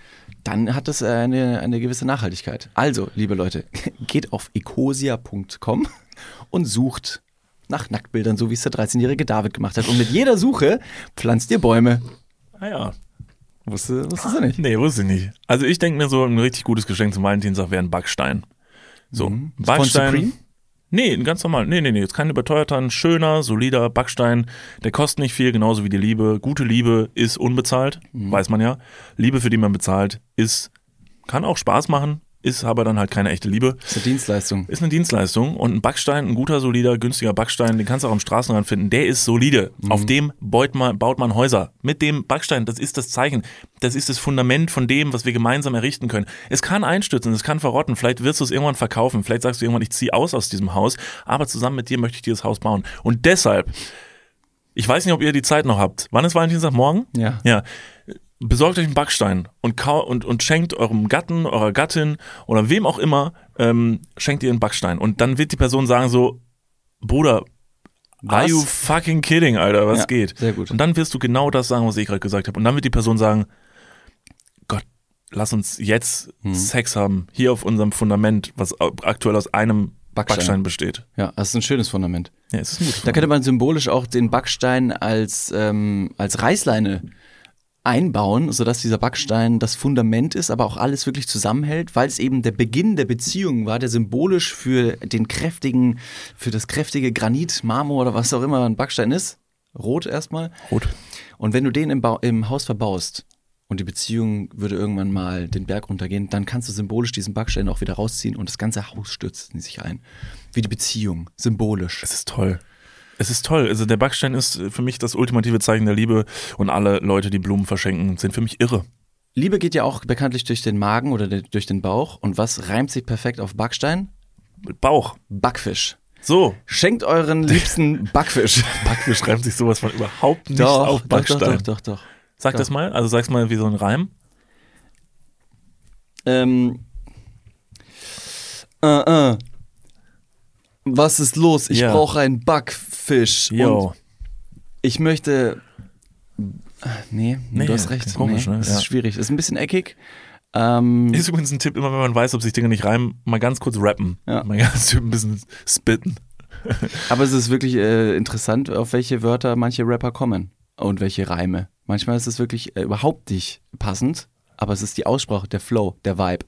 Dann hat das eine, eine gewisse Nachhaltigkeit. Also, liebe Leute, geht auf ecosia.com und sucht nach Nacktbildern, so wie es der 13-jährige David gemacht hat. Und mit jeder Suche pflanzt ihr Bäume. Ah ja. Wusste, wusstest du nicht? Nee, wusste ich nicht. Also ich denke mir so, ein richtig gutes Geschenk zum Valentinstag wäre ein Backstein. So, ein Von Backstein. Supreme? Nee, ein ganz normal. Nee, nee, nee, jetzt kein überteuerter, ein schöner, solider Backstein. Der kostet nicht viel, genauso wie die Liebe. Gute Liebe ist unbezahlt, weiß man ja. Liebe, für die man bezahlt, ist, kann auch Spaß machen, ist aber dann halt keine echte Liebe. Ist eine Dienstleistung. Ist eine Dienstleistung und ein Backstein, ein guter, solider, günstiger Backstein, den kannst du auch am Straßenrand finden. Der ist solide. Auf dem baut man, baut man Häuser. Mit dem Backstein, das ist das Zeichen. Das ist das Fundament von dem, was wir gemeinsam errichten können. Es kann einstürzen, es kann verrotten. Vielleicht wirst du es irgendwann verkaufen. Vielleicht sagst du irgendwann, ich ziehe aus aus diesem Haus. Aber zusammen mit dir möchte ich dieses Haus bauen. Und deshalb, ich weiß nicht, ob ihr die Zeit noch habt. Wann ist Valentinstag? Morgen? Ja. Ja. Besorgt euch einen Backstein und, und, und schenkt eurem Gatten, eurer Gattin oder wem auch immer, ähm, schenkt ihr einen Backstein. Und dann wird die Person sagen so, Bruder, are Was? you fucking kidding, Alter, was Ja, geht? sehr gut. Und dann wirst du genau das sagen, was ich gerade gesagt habe. Und dann wird die Person sagen, Gott, lass uns jetzt Mhm. Sex haben, hier auf unserem Fundament, was aktuell aus einem Backstein. Backstein, besteht. Ja, das ist ein schönes Fundament. Ja, es ist ein gutes Da könnte man symbolisch auch den Backstein als, ähm, als Reißleine einbauen, sodass dieser Backstein das Fundament ist, aber auch alles wirklich zusammenhält, weil es eben der Beginn der Beziehung war, der symbolisch für den kräftigen, für das kräftige Granit, Marmor oder was auch immer ein Backstein ist. Rot erstmal. Rot. Und wenn du den im, Bau, im Haus verbaust und die Beziehung würde irgendwann mal den Berg runtergehen, dann kannst du symbolisch diesen Backstein auch wieder rausziehen und das ganze Haus stürzt in sich ein. Wie die Beziehung, symbolisch. Es ist toll. Es ist toll. Also der Backstein ist für mich das ultimative Zeichen der Liebe und alle Leute, die Blumen verschenken, sind für mich irre. Liebe geht ja auch bekanntlich durch den Magen oder de- durch den Bauch. Und was reimt sich perfekt auf Backstein? Bauch. Backfisch. So. Schenkt euren Liebsten Backfisch. Backfisch reimt sich sowas von überhaupt nicht doch, auf doch, Backstein. doch, doch, doch, doch. Sag das mal. Also sag's mal wie so ein Reim. Ähm. Äh, äh. Was ist los? Ich Ja. brauche einen Backfisch. Yo. Und ich möchte. Nee, Nee, du hast recht. komisch, nee, ne? Das Ja. ist schwierig. Ist ein bisschen eckig. Ähm, Ist übrigens ein Tipp, immer wenn man weiß, ob sich Dinge nicht reimen, mal ganz kurz rappen. Ja. Mal ganz ein bisschen spitten. Aber es ist wirklich äh, interessant, auf welche Wörter manche Rapper kommen und welche Reime. Manchmal ist es wirklich äh, überhaupt nicht passend, aber es ist die Aussprache, der Flow, der Vibe,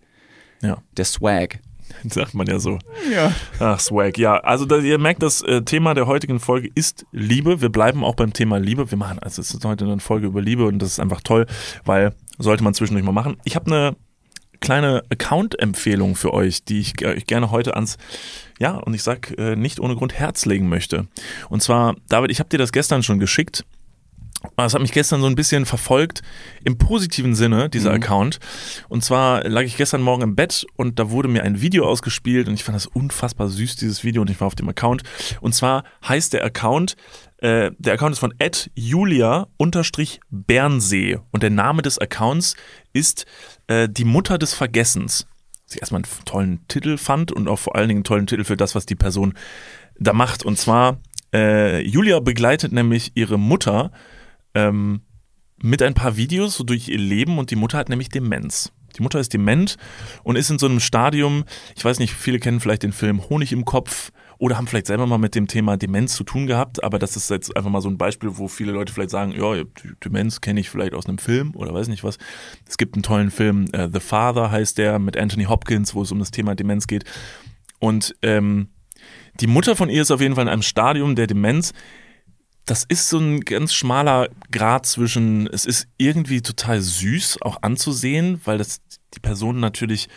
Ja, der Swag. sagt man ja so. Ja. Ach, Swag. Ja, also da, ihr merkt, das äh, Thema der heutigen Folge ist Liebe. Wir bleiben auch beim Thema Liebe. Wir machen, also es ist heute eine Folge über Liebe und das ist einfach toll, weil sollte man zwischendurch mal machen. Ich habe eine kleine Account-Empfehlung für euch, die ich äh, gerne heute ans, ja, und ich sag äh, nicht ohne Grund Herz legen möchte. Und zwar, David, ich habe dir das gestern schon geschickt. Das hat mich gestern so ein bisschen verfolgt, im positiven Sinne, dieser Account. Und zwar lag ich gestern Morgen im Bett und da wurde mir ein Video ausgespielt und ich fand das unfassbar süß, dieses Video, und ich war auf dem Account. Und zwar heißt der Account, äh, der Account ist von julia-bernsee und der Name des Accounts ist äh, die Mutter des Vergessens. Was ich erstmal einen tollen Titel fand und auch vor allen Dingen einen tollen Titel für das, was die Person da macht. Und zwar Äh, Julia begleitet nämlich ihre Mutter ähm, mit ein paar Videos so durch ihr Leben und die Mutter hat nämlich Demenz. Die Mutter ist dement und ist in so einem Stadium, ich weiß nicht, viele kennen vielleicht den Film Honig im Kopf oder haben vielleicht selber mal mit dem Thema Demenz zu tun gehabt, aber das ist jetzt einfach mal so ein Beispiel, wo viele Leute vielleicht sagen, ja, Demenz kenne ich vielleicht aus einem Film oder weiß nicht was. Es gibt einen tollen Film, äh, The Father heißt der, mit Anthony Hopkins, wo es um das Thema Demenz geht. Und ähm, die Mutter von ihr ist auf jeden Fall in einem Stadium der Demenz, das ist so ein ganz schmaler Grad zwischen, es ist irgendwie total süß auch anzusehen, weil das die Personen natürlich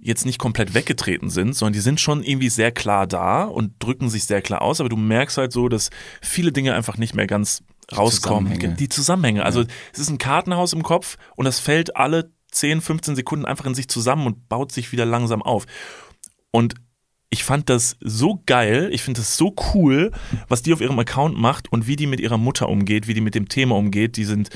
jetzt nicht komplett weggetreten sind, sondern die sind schon irgendwie sehr klar da und drücken sich sehr klar aus, aber du merkst halt so, dass viele Dinge einfach nicht mehr ganz rauskommen. Zusammenhänge. Die Zusammenhänge. Also es ist ein Kartenhaus im Kopf und das fällt alle 10, 15 Sekunden einfach in sich zusammen und baut sich wieder langsam auf. Und ich fand das so geil, ich finde das so cool, was die auf ihrem Account macht und wie die mit ihrer Mutter umgeht, wie die mit dem Thema umgeht. Die sind,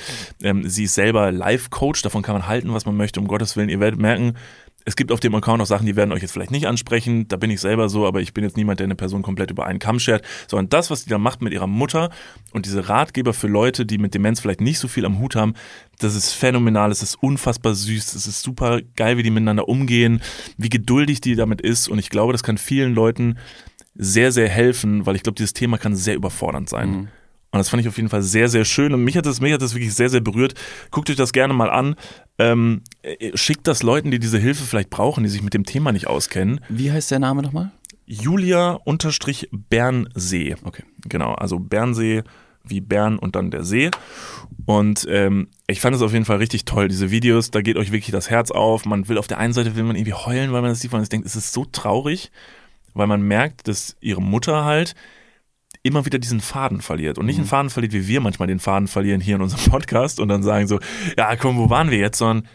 ähm, sie ist selber Life-Coach, davon kann man halten, was man möchte, um Gottes Willen. Ihr werdet merken, es gibt auf dem Account auch Sachen, die werden euch jetzt vielleicht nicht ansprechen. Da bin ich selber so, aber ich bin jetzt niemand, der eine Person komplett über einen Kamm schert, sondern das, was die da macht mit ihrer Mutter und diese Ratgeber für Leute, die mit Demenz vielleicht nicht so viel am Hut haben, das ist phänomenal, es ist unfassbar süß, es ist super geil, wie die miteinander umgehen, wie geduldig die damit ist und ich glaube, das kann vielen Leuten sehr, sehr helfen, weil ich glaube, dieses Thema kann sehr überfordernd sein. Mhm. Und das fand ich auf jeden Fall sehr, sehr schön. Und mich hat das, mich hat das wirklich sehr, sehr berührt. Guckt euch das gerne mal an. Ähm, äh, schickt das Leuten, die diese Hilfe vielleicht brauchen, die sich mit dem Thema nicht auskennen. Wie heißt der Name nochmal? Julia-Bernsee. Okay. Genau, also Bernsee wie Bern und dann der See. Und ähm, ich fand es auf jeden Fall richtig toll, diese Videos. Da geht euch wirklich das Herz auf. Man will auf der einen Seite will man irgendwie heulen, weil man das sieht, weil man denkt, es ist so traurig, weil man merkt, dass ihre Mutter halt immer wieder diesen Faden verliert und nicht einen Faden verliert, wie wir manchmal den Faden verlieren hier in unserem Podcast und dann sagen so, ja komm, wo waren wir jetzt, sondern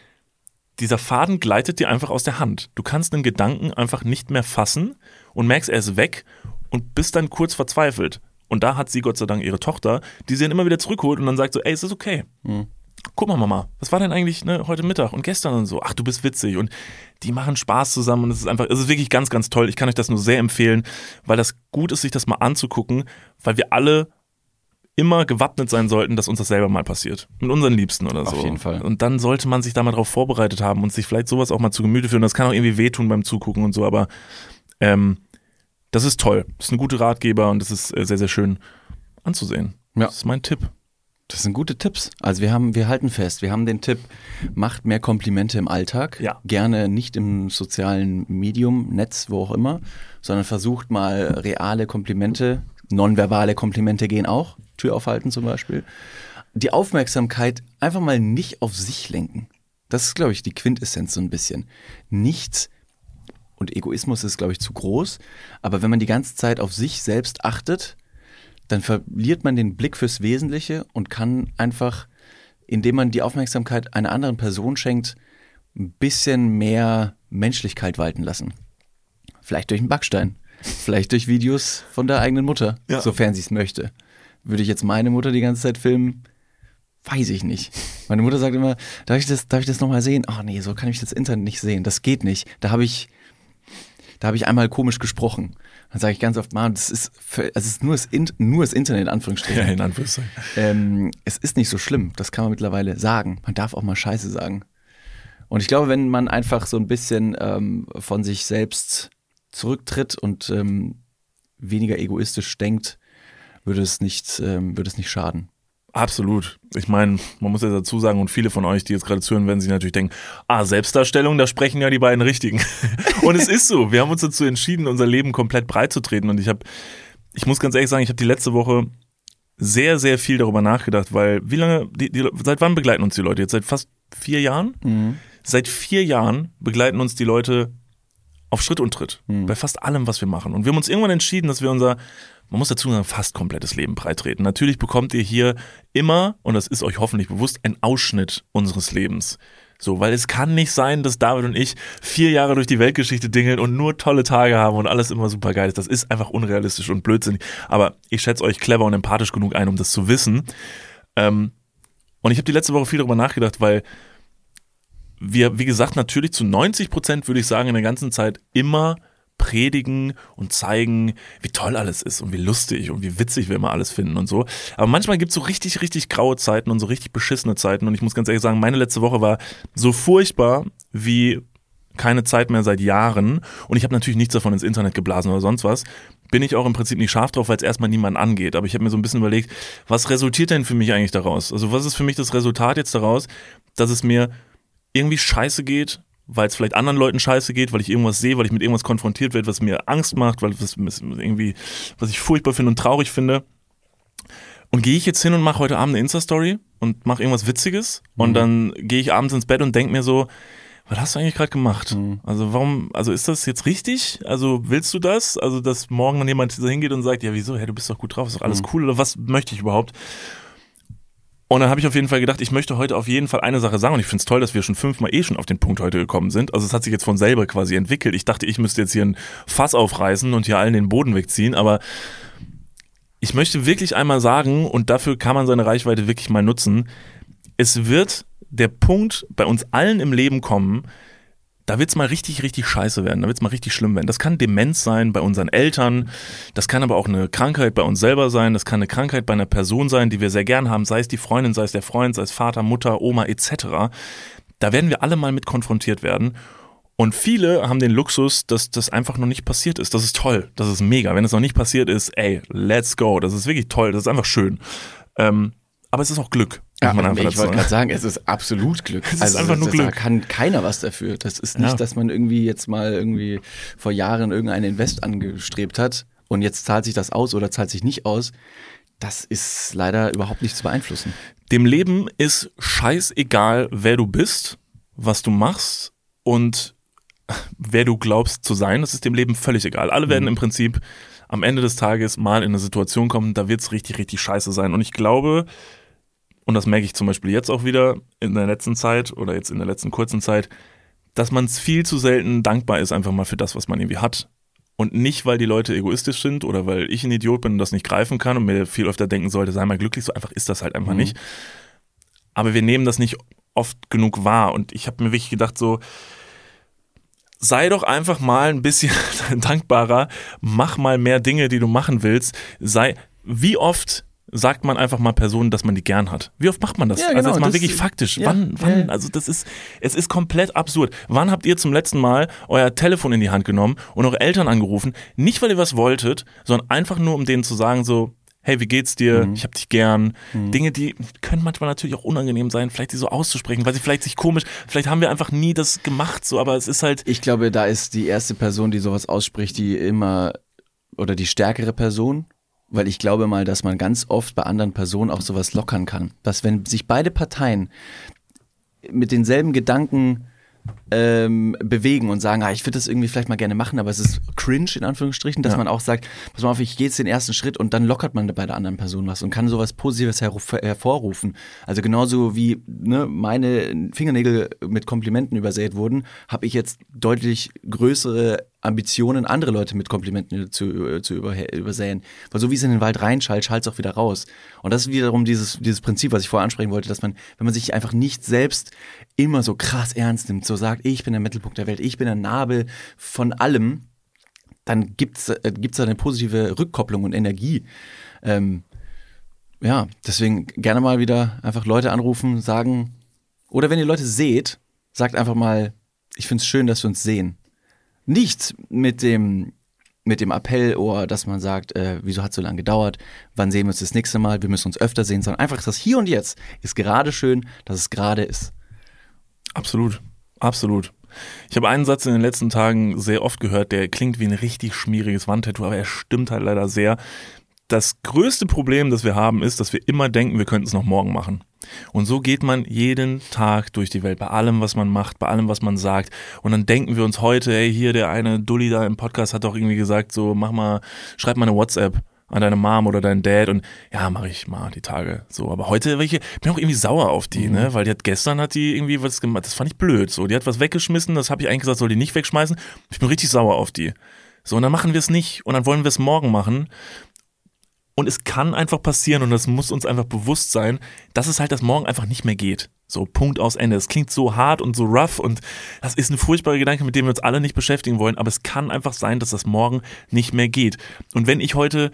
dieser Faden gleitet dir einfach aus der Hand. Du kannst einen Gedanken einfach nicht mehr fassen und merkst, er ist weg und bist dann kurz verzweifelt. Und da hat sie Gott sei Dank ihre Tochter, die sie dann immer wieder zurückholt und dann sagt so, ey, es ist okay. Guck mal, Mama, was war denn eigentlich ne, heute Mittag und gestern und so? Ach, du bist witzig. Und die machen Spaß zusammen und es ist einfach, es ist wirklich ganz, ganz toll. Ich kann euch das nur sehr empfehlen, weil das gut ist, sich das mal anzugucken, weil wir alle immer gewappnet sein sollten, dass uns das selber mal passiert. Mit unseren Liebsten oder Auf so. jeden Fall. Und dann sollte man sich da mal drauf vorbereitet haben und sich vielleicht sowas auch mal zu Gemüte führen. Das kann auch irgendwie wehtun beim Zugucken und so, aber ähm, das ist toll. Das ist ein guter Ratgeber und das ist äh, sehr, sehr schön anzusehen. Ja. Das ist mein Tipp. Das sind gute Tipps. Also wir haben, wir halten fest, wir haben den Tipp, macht mehr Komplimente im Alltag. Ja. Gerne nicht im sozialen Medium, Netz, wo auch immer, sondern versucht mal reale Komplimente, nonverbale Komplimente gehen auch, Tür aufhalten zum Beispiel. Die Aufmerksamkeit einfach mal nicht auf sich lenken. Das ist, glaube ich, die Quintessenz so ein bisschen. Nichts und Egoismus ist, glaube ich, zu groß. Aber wenn man die ganze Zeit auf sich selbst achtet, dann verliert man den Blick fürs Wesentliche und kann einfach, indem man die Aufmerksamkeit einer anderen Person schenkt, ein bisschen mehr Menschlichkeit walten lassen. Vielleicht durch einen Backstein, vielleicht durch Videos von der eigenen Mutter, Ja. sofern sie es möchte. Würde ich jetzt meine Mutter die ganze Zeit filmen? Weiß ich nicht. Meine Mutter sagt immer, darf ich das, darf ich das nochmal sehen? Ach nee, so kann ich das Internet nicht sehen. Das geht nicht. Da habe ich, da habe ich einmal komisch gesprochen. Dann sage ich ganz oft, Mann, das ist, für, also es ist nur das, In nur das Internet, in Anführungsstrichen. Ja, in Anführungszeichen. Ähm, es ist nicht so schlimm, das kann man mittlerweile sagen. Man darf auch mal Scheiße sagen. Und ich glaube, wenn man einfach so ein bisschen ähm, von sich selbst zurücktritt und ähm, weniger egoistisch denkt, würde es nicht, ähm, würde es nicht schaden. Absolut. Ich meine, man muss ja dazu sagen, und viele von euch, die jetzt gerade zuhören, werden sich natürlich denken, ah, Selbstdarstellung, da sprechen ja die beiden Richtigen. und es ist so. Wir haben uns dazu entschieden, unser Leben komplett breit zu treten. Und ich habe, ich muss ganz ehrlich sagen, ich habe die letzte Woche sehr, sehr viel darüber nachgedacht, weil wie lange, die, die, seit wann begleiten uns die Leute? Jetzt seit fast vier Jahren? Seit vier Jahren begleiten uns die Leute auf Schritt und Tritt. Bei fast allem, was wir machen. Und wir haben uns irgendwann entschieden, dass wir unser, man muss dazu sagen, fast komplettes Leben breit treten. Natürlich bekommt ihr hier immer, und das ist euch hoffentlich bewusst, ein Ausschnitt unseres Lebens. So, weil es kann nicht sein, dass David und ich vier Jahre durch die Weltgeschichte dingeln und nur tolle Tage haben und alles immer super geil ist. Das ist einfach unrealistisch und blödsinnig. Aber ich schätze euch clever und empathisch genug ein, um das zu wissen. Ähm, und ich habe die letzte Woche viel darüber nachgedacht, weil wir, wie gesagt, natürlich zu 90 Prozent, würde ich sagen, in der ganzen Zeit immer predigen und zeigen, wie toll alles ist und wie lustig und wie witzig wir immer alles finden und so. Aber manchmal gibt es so richtig, richtig graue Zeiten und so richtig beschissene Zeiten. Und ich muss ganz ehrlich sagen, meine letzte Woche war so furchtbar wie keine Zeit mehr seit Jahren. Und ich habe natürlich nichts davon ins Internet geblasen oder sonst was. Bin ich auch im Prinzip nicht scharf drauf, weil es erstmal niemanden angeht. Aber ich habe mir so ein bisschen überlegt, was resultiert denn für mich eigentlich daraus? Also was ist für mich das Resultat jetzt daraus, dass es mir irgendwie scheiße geht, weil es vielleicht anderen Leuten scheiße geht, weil ich irgendwas sehe, weil ich mit irgendwas konfrontiert werde, was mir Angst macht, weil was irgendwie, was ich furchtbar finde und traurig finde. Und gehe ich jetzt hin und mache heute Abend eine Insta-Story und mache irgendwas Witziges mhm. und dann gehe ich abends ins Bett und denke mir so, was hast du eigentlich gerade gemacht? Mhm. Also warum, also ist das jetzt richtig? Also willst du das? Also dass morgen dann jemand hingeht und sagt, ja wieso, hey, du bist doch gut drauf, ist doch alles mhm. cool oder was möchte ich überhaupt? Und dann habe ich auf jeden Fall gedacht, ich möchte heute auf jeden Fall eine Sache sagen und ich finde es toll, dass wir schon fünfmal eh schon auf den Punkt heute gekommen sind. Also es hat sich jetzt von selber quasi entwickelt. Ich dachte, ich müsste jetzt hier ein Fass aufreißen und hier allen den Boden wegziehen, aber ich möchte wirklich einmal sagen und dafür kann man seine Reichweite wirklich mal nutzen. Es wird der Punkt bei uns allen im Leben kommen, da wird es mal richtig, richtig scheiße werden, da wird es mal richtig schlimm werden. Das kann Demenz sein bei unseren Eltern, das kann aber auch eine Krankheit bei uns selber sein, das kann eine Krankheit bei einer Person sein, die wir sehr gern haben, sei es die Freundin, sei es der Freund, sei es Vater, Mutter, Oma etc. Da werden wir alle mal mit konfrontiert werden. Und viele haben den Luxus, dass das einfach noch nicht passiert ist. Das ist toll, das ist mega. Wenn es noch nicht passiert ist, ey, let's go. Das ist wirklich toll, das ist einfach schön. Ähm, aber es ist auch Glück. Ja, ich wollte gerade sagen, es ist absolut Glück. Es also, ist einfach nur Glück. Da kann keiner was dafür. Das ist nicht, ja. dass man irgendwie jetzt mal irgendwie vor Jahren irgendein Invest angestrebt hat und jetzt zahlt sich das aus oder zahlt sich nicht aus. Das ist leider überhaupt nicht zu beeinflussen. Dem Leben ist scheißegal, wer du bist, was du machst und wer du glaubst zu sein. Das ist dem Leben völlig egal. Alle werden mhm. im Prinzip am Ende des Tages mal in eine Situation kommen, da wird es richtig, richtig scheiße sein. Und ich glaube, und das merke ich zum Beispiel jetzt auch wieder in der letzten Zeit oder jetzt in der letzten kurzen Zeit, dass man viel zu selten dankbar ist einfach mal für das, was man irgendwie hat. Und nicht, weil die Leute egoistisch sind oder weil ich ein Idiot bin und das nicht greifen kann und mir viel öfter denken sollte, sei mal glücklich, so einfach ist das halt einfach mhm. nicht. Aber wir nehmen das nicht oft genug wahr. Und ich habe mir wirklich gedacht, so, sei doch einfach mal ein bisschen dankbarer, mach mal mehr Dinge, die du machen willst. Sei, wie oft sagt man einfach mal Personen, dass man die gern hat. Wie oft macht man das? Ja, genau, also jetzt mal wirklich faktisch. Ja, wann, wann, ja. also das ist, es ist komplett absurd. Wann habt ihr zum letzten Mal euer Telefon in die Hand genommen und eure Eltern angerufen? Nicht, weil ihr was wolltet, sondern einfach nur, um denen zu sagen, so, hey, wie geht's dir? Mhm. Ich hab dich gern. Mhm. Dinge, die können manchmal natürlich auch unangenehm sein, vielleicht die so auszusprechen, weil sie vielleicht sich komisch, vielleicht haben wir einfach nie das gemacht, so, aber es ist halt. Ich glaube, da ist die erste Person, die sowas ausspricht, die immer oder die stärkere Person weil ich glaube mal, dass man ganz oft bei anderen Personen auch sowas lockern kann. Dass wenn sich beide Parteien mit denselben Gedanken ähm, bewegen und sagen, ah, ich würde das irgendwie vielleicht mal gerne machen, aber es ist cringe in Anführungsstrichen, dass ja. man auch sagt, pass mal auf, ich gehe jetzt den ersten Schritt und dann lockert man bei der anderen Person was und kann sowas Positives her hervorrufen. Also genauso wie ne, meine Fingernägel mit Komplimenten übersät wurden, habe ich jetzt deutlich größere Ambitionen, andere Leute mit Komplimenten zu, zu übersäen. Weil so wie es in den Wald reinschallt, schallt es auch wieder raus. Und das ist wiederum dieses, dieses Prinzip, was ich vorher ansprechen wollte, dass man, wenn man sich einfach nicht selbst immer so krass ernst nimmt, so sagt, ich bin der Mittelpunkt der Welt, ich bin der Nabel von allem, dann gibt's äh, gibt's da eine positive Rückkopplung und Energie. Ähm, ja, deswegen gerne mal wieder einfach Leute anrufen, sagen, oder wenn ihr Leute seht, sagt einfach mal, ich finde es schön, dass wir uns sehen. Nicht mit dem mit dem Appellohr, dass man sagt, äh, wieso hat es so lange gedauert, wann sehen wir uns das nächste Mal, wir müssen uns öfter sehen, sondern einfach das Hier und Jetzt ist gerade schön, dass es gerade ist. Absolut, absolut. Ich habe einen Satz in den letzten Tagen sehr oft gehört, der klingt wie ein richtig schmieriges Wandtattoo, aber er stimmt halt leider sehr. Das größte Problem, das wir haben, ist, dass wir immer denken, wir könnten es noch morgen machen. Und so geht man jeden Tag durch die Welt, bei allem, was man macht, bei allem, was man sagt. Und dann denken wir uns heute, hey, hier der eine Dulli da im Podcast hat doch irgendwie gesagt, so mach mal, schreib mal eine WhatsApp an deine Mom oder deinen Dad und ja, mache ich mal die Tage so. Aber heute welche, bin auch irgendwie sauer auf die, ne? mhm. ne? Weil die hat gestern hat die irgendwie was gemacht, das fand ich blöd. So, die hat was weggeschmissen, das habe ich eigentlich gesagt, soll die nicht wegschmeißen. Ich bin richtig sauer auf die. So, und dann machen wir es nicht und dann wollen wir es morgen machen. Und es kann einfach passieren und das muss uns einfach bewusst sein, dass es halt das morgen einfach nicht mehr geht. So, Punkt aus Ende. Es klingt so hart und so rough und das ist ein furchtbarer Gedanke, mit dem wir uns alle nicht beschäftigen wollen, aber es kann einfach sein, dass das morgen nicht mehr geht. Und wenn ich heute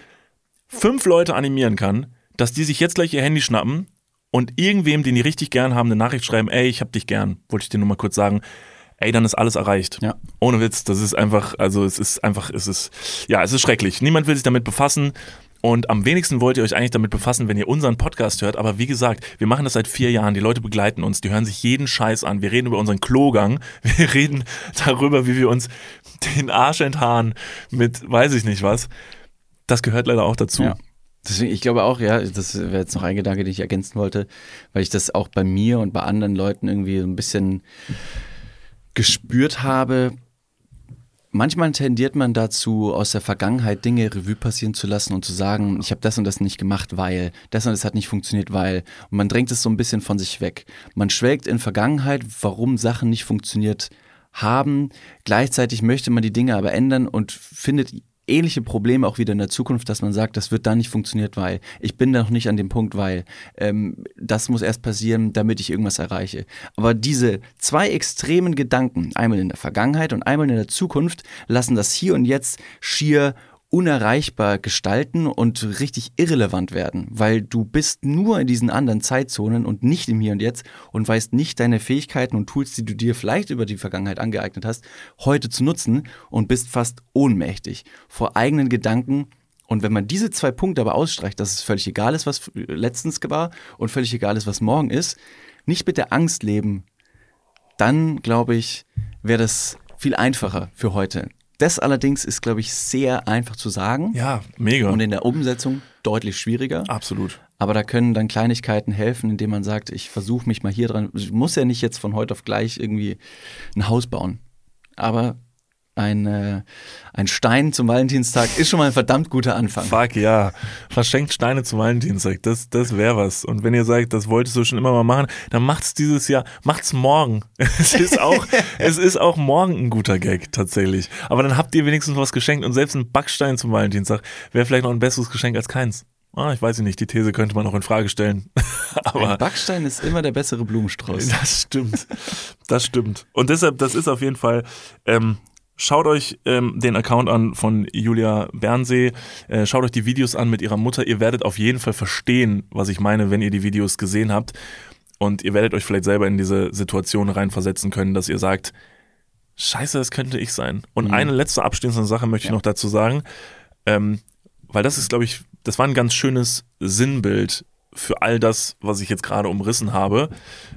fünf Leute animieren kann, dass die sich jetzt gleich ihr Handy schnappen und irgendwem, den die richtig gern haben, eine Nachricht schreiben, ey, ich hab dich gern, wollte ich dir nur mal kurz sagen, ey, dann ist alles erreicht. Ja. Ohne Witz, das ist einfach, also es ist einfach, es ist, ja, es ist schrecklich. Niemand will sich damit befassen. Und am wenigsten wollt ihr euch eigentlich damit befassen, wenn ihr unseren Podcast hört. Aber wie gesagt, wir machen das seit vier Jahren. Die Leute begleiten uns, die hören sich jeden Scheiß an. Wir reden über unseren Klogang. Wir reden darüber, wie wir uns den Arsch enthaaren mit weiß ich nicht was. Das gehört leider auch dazu. Ja. Deswegen, ich glaube auch, ja, das wäre jetzt noch ein Gedanke, den ich ergänzen wollte, weil ich das auch bei mir und bei anderen Leuten irgendwie so ein bisschen gespürt habe. Manchmal tendiert man dazu, aus der Vergangenheit Dinge Revue passieren zu lassen und zu sagen, ich habe das und das nicht gemacht, weil, das und das hat nicht funktioniert, weil. Und man drängt es so ein bisschen von sich weg. Man schwelgt in Vergangenheit, warum Sachen nicht funktioniert haben. Gleichzeitig möchte man die Dinge aber ändern und findet ähnliche Probleme auch wieder in der Zukunft, dass man sagt, das wird da nicht funktioniert, weil ich bin da noch nicht an dem Punkt, weil ähm, das muss erst passieren, damit ich irgendwas erreiche. Aber diese zwei extremen Gedanken, einmal in der Vergangenheit und einmal in der Zukunft, lassen das hier und jetzt schier unerreichbar gestalten und richtig irrelevant werden, weil du bist nur in diesen anderen Zeitzonen und nicht im Hier und Jetzt und weißt nicht deine Fähigkeiten und Tools, die du dir vielleicht über die Vergangenheit angeeignet hast, heute zu nutzen und bist fast ohnmächtig vor eigenen Gedanken. Und wenn man diese zwei Punkte aber ausstreicht, dass es völlig egal ist, was letztens war und völlig egal ist, was morgen ist, nicht mit der Angst leben, dann glaube ich, wäre das viel einfacher für heute. Das allerdings ist, glaube ich, sehr einfach zu sagen. Ja, mega. Und in der Umsetzung deutlich schwieriger. Absolut. Aber da können dann Kleinigkeiten helfen, indem man sagt, ich versuche mich mal hier dran. Ich muss ja nicht jetzt von heute auf gleich irgendwie ein Haus bauen. Aber ein, äh, ein Stein zum Valentinstag ist schon mal ein verdammt guter Anfang. Fuck ja. Verschenkt Steine zum Valentinstag. Das, das wäre was. Und wenn ihr sagt, das wolltest du schon immer mal machen, dann macht's dieses Jahr, macht's morgen. Es ist auch, es ist auch morgen ein guter Gag, tatsächlich. Aber dann habt ihr wenigstens was geschenkt und selbst ein Backstein zum Valentinstag wäre vielleicht noch ein besseres Geschenk als keins. Ah, ich weiß nicht, die These könnte man noch in Frage stellen. Aber ein Backstein ist immer der bessere Blumenstrauß. Das stimmt. Das stimmt. Und deshalb, das ist auf jeden Fall ähm, Schaut euch ähm, den Account an von Julia Bernsee. Äh, schaut euch die Videos an mit ihrer Mutter. Ihr werdet auf jeden Fall verstehen, was ich meine, wenn ihr die Videos gesehen habt. Und ihr werdet euch vielleicht selber in diese Situation reinversetzen können, dass ihr sagt, scheiße, das könnte ich sein. Und mhm. eine letzte abschließende Sache möchte ich noch dazu sagen. Ähm, weil das ist, glaube ich, das war ein ganz schönes Sinnbild für all das, was ich jetzt gerade umrissen habe.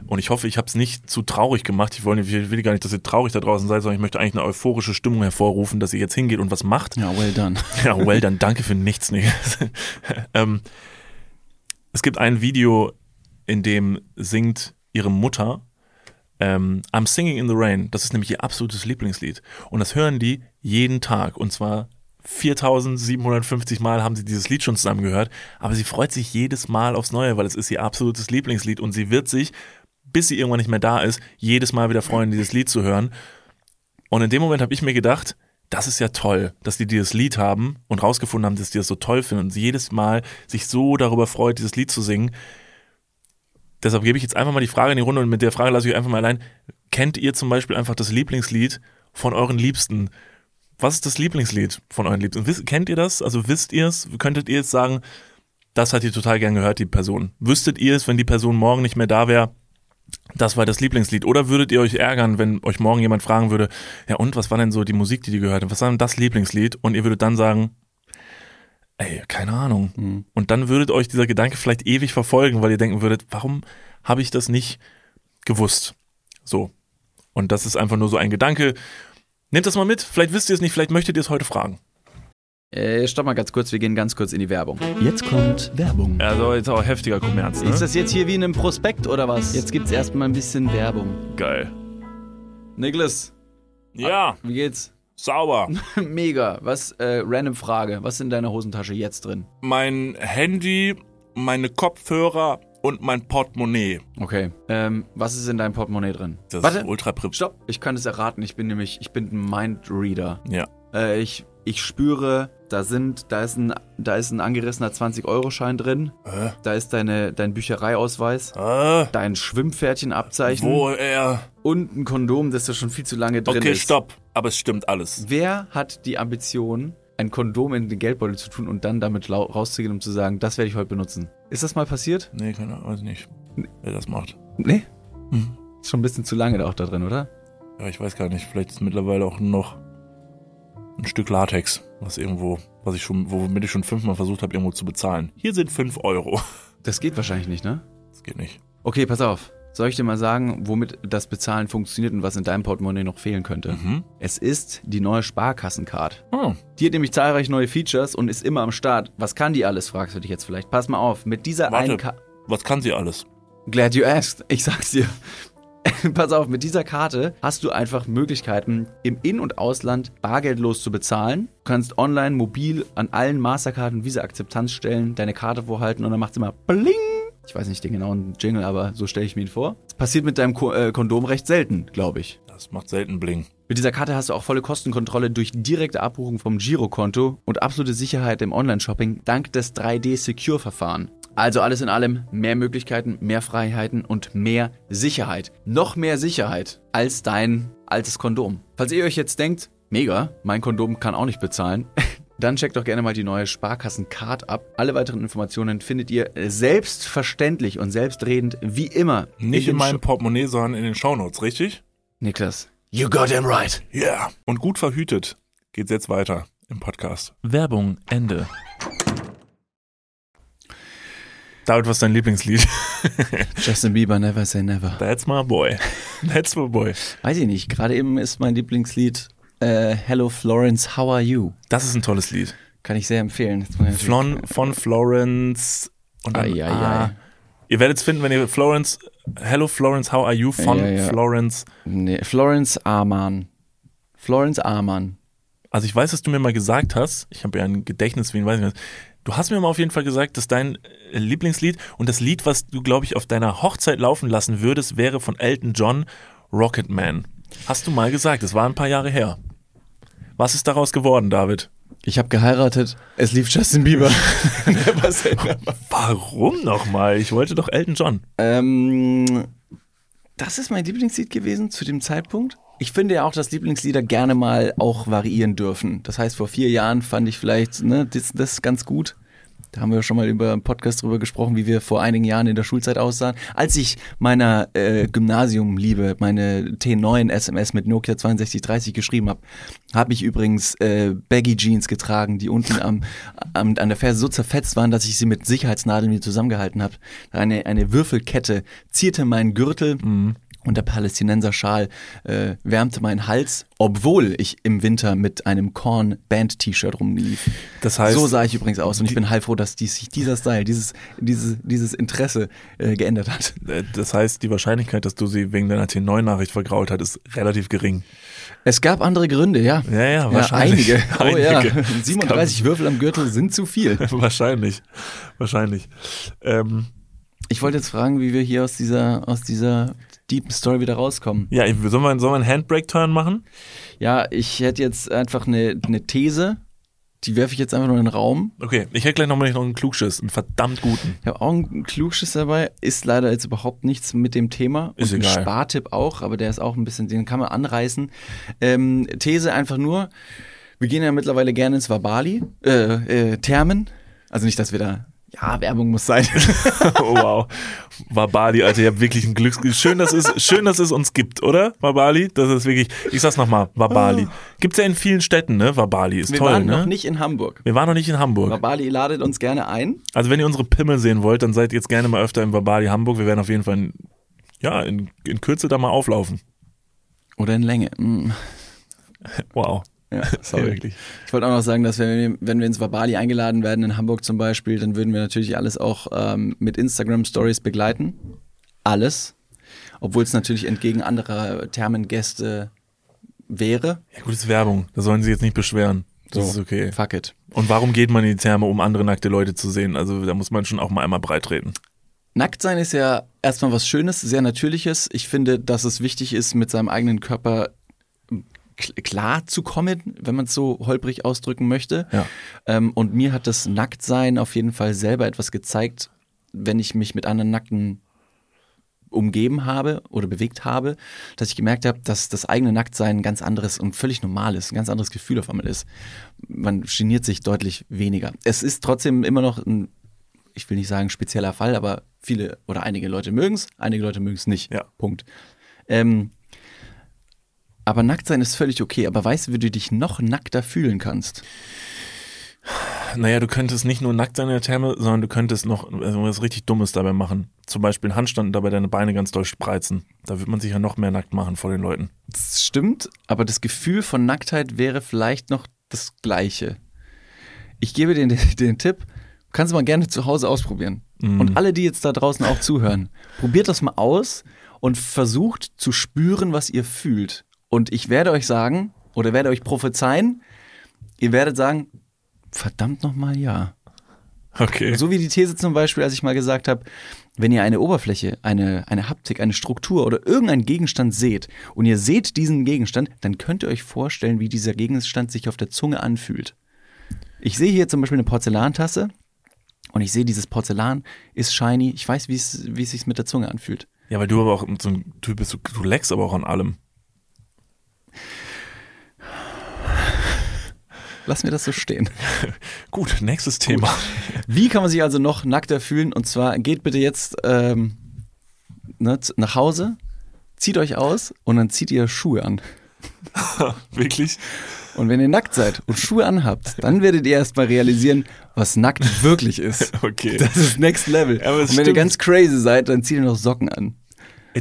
Und ich hoffe, ich habe es nicht zu traurig gemacht. Ich will, ich will, gar nicht, dass ihr traurig da draußen seid, sondern ich möchte eigentlich eine euphorische Stimmung hervorrufen, dass ihr jetzt hingeht und was macht. Ja, well done. Ja, well done. Danke für nichts. Nee. ähm, es gibt ein Video, in dem singt ihre Mutter ähm, I'm Singing in the Rain. Das ist nämlich ihr absolutes Lieblingslied. Und das hören die jeden Tag. Und zwar 4750 Mal haben sie dieses Lied schon zusammen gehört, aber sie freut sich jedes Mal aufs Neue, weil es ist ihr absolutes Lieblingslied und sie wird sich, bis sie irgendwann nicht mehr da ist, jedes Mal wieder freuen, dieses Lied zu hören. Und in dem Moment habe ich mir gedacht, das ist ja toll, dass die dieses Lied haben und rausgefunden haben, dass die das so toll finden und sie jedes Mal sich so darüber freut, dieses Lied zu singen. Deshalb gebe ich jetzt einfach mal die Frage in die Runde und mit der Frage lasse ich euch einfach mal allein. Kennt ihr zum Beispiel einfach das Lieblingslied von euren Liebsten? Was ist das Lieblingslied von euren Liebsten? Wisst, kennt ihr das? Also wisst ihr es? Könntet ihr jetzt sagen, das hat ihr total gern gehört, die Person? Wüsstet ihr es, wenn die Person morgen nicht mehr da wäre? Das war das Lieblingslied. Oder würdet ihr euch ärgern, wenn euch morgen jemand fragen würde, ja und, was war denn so die Musik, die die gehört haben? Was war denn das Lieblingslied? Und ihr würdet dann sagen, ey, keine Ahnung. Mhm. Und dann würdet euch dieser Gedanke vielleicht ewig verfolgen, weil ihr denken würdet, warum habe ich das nicht gewusst? So. Und das ist einfach nur so ein Gedanke, Nehmt das mal mit, vielleicht wisst ihr es nicht, vielleicht möchtet ihr es heute fragen. Äh, stopp mal ganz kurz, wir gehen ganz kurz in die Werbung. Jetzt kommt Werbung. Also jetzt auch heftiger Kommerz, ne? Ist das jetzt hier wie in einem Prospekt oder was? Jetzt gibt's erstmal ein bisschen Werbung. Geil. Niklas. Ja. Ah, wie geht's? Sauber. Mega. Was, äh, random Frage. Was ist in deiner Hosentasche jetzt drin? Mein Handy, meine Kopfhörer und mein Portemonnaie. Okay. Ähm, was ist in deinem Portemonnaie drin? Das Warte. ist ultra prip. Stopp. Ich kann es erraten. Ich bin nämlich, ich bin ein Mindreader. Ja. Äh, ich ich spüre, da sind, da ist ein, da ist ein angerissener 20-Euro-Schein drin. Hä? Da ist deine, dein Büchereiausweis. Ah, Dein Schwimmpferdchenabzeichen. wo er. Und ein Kondom, das da schon viel zu lange drin Okay, ist. stopp. Aber es stimmt alles. Wer hat die Ambition, ein Kondom in den Geldbeutel zu tun und dann damit rauszugehen, um zu sagen, das werde ich heute benutzen? Ist das mal passiert? Nee, keine Ahnung, weiß nicht, wer das macht. Nee. Hm. Ist schon ein bisschen zu lange da auch da drin, oder? Ja, ich weiß gar nicht. Vielleicht ist mittlerweile auch noch ein Stück Latex, was irgendwo, was ich schon, womit ich schon fünfmal versucht habe, irgendwo zu bezahlen. Hier sind fünf Euro. Das geht wahrscheinlich nicht, ne? Das geht nicht. Okay, pass auf. Soll ich dir mal sagen, womit das Bezahlen funktioniert und was in deinem Portemonnaie noch fehlen könnte? Mhm. Es ist die neue Sparkassencard. Oh, Die hat nämlich zahlreiche neue Features und ist immer am Start. Was kann die alles, fragst du dich jetzt vielleicht. Pass mal auf, mit dieser einen warte. Karte... Was kann sie alles? Glad you asked. Ich sag's dir. Pass auf, mit dieser Karte hast du einfach Möglichkeiten, im In- und Ausland bargeldlos zu bezahlen. Du kannst online, mobil an allen Mastercard- und Visa-Akzeptanzstellen deine Karte vorhalten und dann macht's immer Bling. Ich weiß nicht den genauen Jingle, aber so stelle ich mir ihn vor. Das passiert mit deinem Ko äh, Kondom recht selten, glaube ich. Das macht selten Bling. Mit dieser Karte hast du auch volle Kostenkontrolle durch direkte Abbuchung vom Girokonto und absolute Sicherheit im Online-Shopping dank des 3D-Secure-Verfahren. Also alles in allem mehr Möglichkeiten, mehr Freiheiten und mehr Sicherheit. Noch mehr Sicherheit als dein altes Kondom. Falls ihr euch jetzt denkt, mega, mein Kondom kann auch nicht bezahlen, dann checkt doch gerne mal die neue Sparkassen-Card ab. Alle weiteren Informationen findet ihr selbstverständlich und selbstredend wie immer. Nicht in, den meinem Sho- Portemonnaie, sondern in den Shownotes, richtig? Niklas. You got him right. Yeah. Und gut verhütet geht's jetzt weiter im Podcast. Werbung, Ende. David, was ist dein Lieblingslied? Justin Bieber, never say never. That's my boy. That's my boy. Weiß ich nicht. Gerade eben ist mein Lieblingslied äh, Hello Florence, How Are You? Das ist ein tolles Lied. Kann ich sehr empfehlen. Flon, von Florence und dann, Ai, ai, ah, ai. Ihr werdet es finden, wenn ihr Florence, Hello Florence, how are you? Von Ja, ja. Florence. Nee, Florence Amann. Florence Amann. Also ich weiß, dass du mir mal gesagt hast, ich habe ja ein Gedächtnis, wen weiß ich nicht. Du hast mir mal auf jeden Fall gesagt, dass dein äh, Lieblingslied und das Lied, was du, glaube ich, auf deiner Hochzeit laufen lassen würdest, wäre von Elton John, Rocket Man. Hast du mal gesagt, das war ein paar Jahre her. Was ist daraus geworden, David? Ich habe geheiratet. Es lief Justin Bieber. Warum nochmal? Ich wollte doch Elton John. Ähm, das ist mein Lieblingslied gewesen zu dem Zeitpunkt. Ich finde ja auch, dass Lieblingslieder gerne mal auch variieren dürfen. Das heißt, vor vier Jahren fand ich vielleicht ne, das, das ganz gut. Da haben wir schon mal über einen Podcast drüber gesprochen, wie wir vor einigen Jahren in der Schulzeit aussahen. Als ich meiner äh, Gymnasiumliebe, meine T9 SMS mit Nokia 6230 geschrieben habe, habe ich übrigens äh, Baggy Jeans getragen, die unten am, am, an der Ferse so zerfetzt waren, dass ich sie mit Sicherheitsnadeln wieder zusammengehalten habe. Eine, eine Würfelkette zierte meinen Gürtel. Und der Palästinenser-Schal äh, wärmte meinen Hals, obwohl ich im Winter mit einem Korn-Band-T-Shirt rumlief. Das heißt, so sah ich übrigens aus und ich bin heilfroh, dass dies, sich dieser Style, dieses, dieses, dieses Interesse äh, geändert hat. äh, das heißt, die Wahrscheinlichkeit, dass du sie wegen deiner T9-Nachricht vergrault hast, ist relativ gering. Es gab andere Gründe, ja. Ja, ja, wahrscheinlich. einige. Oh Einige. ja, Es 37 Würfel am Gürtel sind zu viel. wahrscheinlich. Wahrscheinlich. Ähm, Ich wollte jetzt fragen, wie wir hier aus dieser, aus dieser deepen Story wieder rauskommen. ja, ich- sollen wir, sollen wir einen Handbrake-Turn machen? Ja, ich hätte jetzt einfach eine, eine These, die werfe ich jetzt einfach nur in den Raum. Okay, ich hätte gleich noch mal noch einen Klugschiss, einen verdammt guten. Ich habe auch einen Klugschiss dabei, ist leider jetzt überhaupt nichts mit dem Thema. Ist und ein egal. Spartipp auch, aber der ist auch ein bisschen, den kann man anreißen. Ähm, These einfach nur, wir gehen ja mittlerweile gerne ins Wabali, äh, äh, Thermen. Also nicht, dass wir da, ja, Werbung muss sein. Oh, wow. Wabali, Alter, ihr habt wirklich ein Glücks... Schön, dass es, schön, dass es uns gibt, oder? Wabali, das ist wirklich... Ich sag's nochmal, Wabali. Gibt's ja in vielen Städten, ne? Wabali ist wir toll, waren ne? noch nicht in Hamburg. wir waren noch nicht in Hamburg. Wabali ladet uns gerne ein. Also wenn ihr unsere Pimmel sehen wollt, dann seid jetzt gerne mal öfter im Wabali Hamburg. Wir werden auf jeden Fall in, ja, in, in Kürze da mal auflaufen. Oder in Länge. Mm. Wow. Ja, sorry. wirklich. Ich wollte auch noch sagen, dass wenn wir, wenn wir ins Wabali eingeladen werden, in Hamburg zum Beispiel, dann würden wir natürlich alles auch ähm, mit Instagram-Stories begleiten. Alles. Obwohl es natürlich entgegen anderer Thermengäste wäre. Ja, gut, ist Werbung. Da sollen sie jetzt nicht beschweren. Das So. ist okay. Fuck it. Und warum geht man in die Therme, um andere nackte Leute zu sehen? Also da muss man schon auch mal einmal breit reden. Nackt sein ist ja erstmal was Schönes, sehr Natürliches. Ich finde, dass es wichtig ist, mit seinem eigenen Körper klar zu kommen, wenn man es so holprig ausdrücken möchte. Ja. Ähm, und mir hat das Nacktsein auf jeden Fall selber etwas gezeigt, wenn ich mich mit anderen Nackten umgeben habe oder bewegt habe, dass ich gemerkt habe, dass das eigene Nacktsein ein ganz anderes und völlig normales, ein ganz anderes Gefühl auf einmal ist. Man geniert sich deutlich weniger. Es ist trotzdem immer noch ein, ich will nicht sagen spezieller Fall, aber viele oder einige Leute mögen es, einige Leute mögen es nicht. Ja. Punkt. Ähm, aber nackt sein ist völlig okay. Aber weißt du, wie du dich noch nackter fühlen kannst? Naja, du könntest nicht nur nackt sein in der Therme, sondern du könntest noch also was richtig Dummes dabei machen. Zum Beispiel einen Handstand und dabei deine Beine ganz doll spreizen. Da wird man sich ja noch mehr nackt machen vor den Leuten. Das stimmt, aber das Gefühl von Nacktheit wäre vielleicht noch das gleiche. Ich gebe dir den, den Tipp, kannst du mal gerne zu Hause ausprobieren. Und alle, die jetzt da draußen auch zuhören, probiert das mal aus und versucht zu spüren, was ihr fühlt. Und ich werde euch sagen, oder werde euch prophezeien, ihr werdet sagen, verdammt nochmal ja. Okay. So wie die These zum Beispiel, als ich mal gesagt habe, wenn ihr eine Oberfläche, eine, eine Haptik, eine Struktur oder irgendeinen Gegenstand seht und ihr seht diesen Gegenstand, dann könnt ihr euch vorstellen, wie dieser Gegenstand sich auf der Zunge anfühlt. Ich sehe hier zum Beispiel eine Porzellantasse und ich sehe, dieses Porzellan ist shiny. Ich weiß, wie es, sich mit der Zunge anfühlt. Ja, weil du aber auch so ein Typ bist, du, du leckst aber auch an allem. Lass mir das so stehen. Gut, nächstes Thema. Wie kann man sich also noch nackter fühlen? Und zwar geht bitte jetzt ähm, ne, nach Hause, zieht euch aus und dann zieht ihr Schuhe an. Wirklich? Und wenn ihr nackt seid und Schuhe anhabt, dann werdet ihr erstmal realisieren, was nackt wirklich ist. Okay. Das ist Next Level. Aber und wenn ihr stimmt. ganz crazy seid, dann zieht ihr noch Socken an.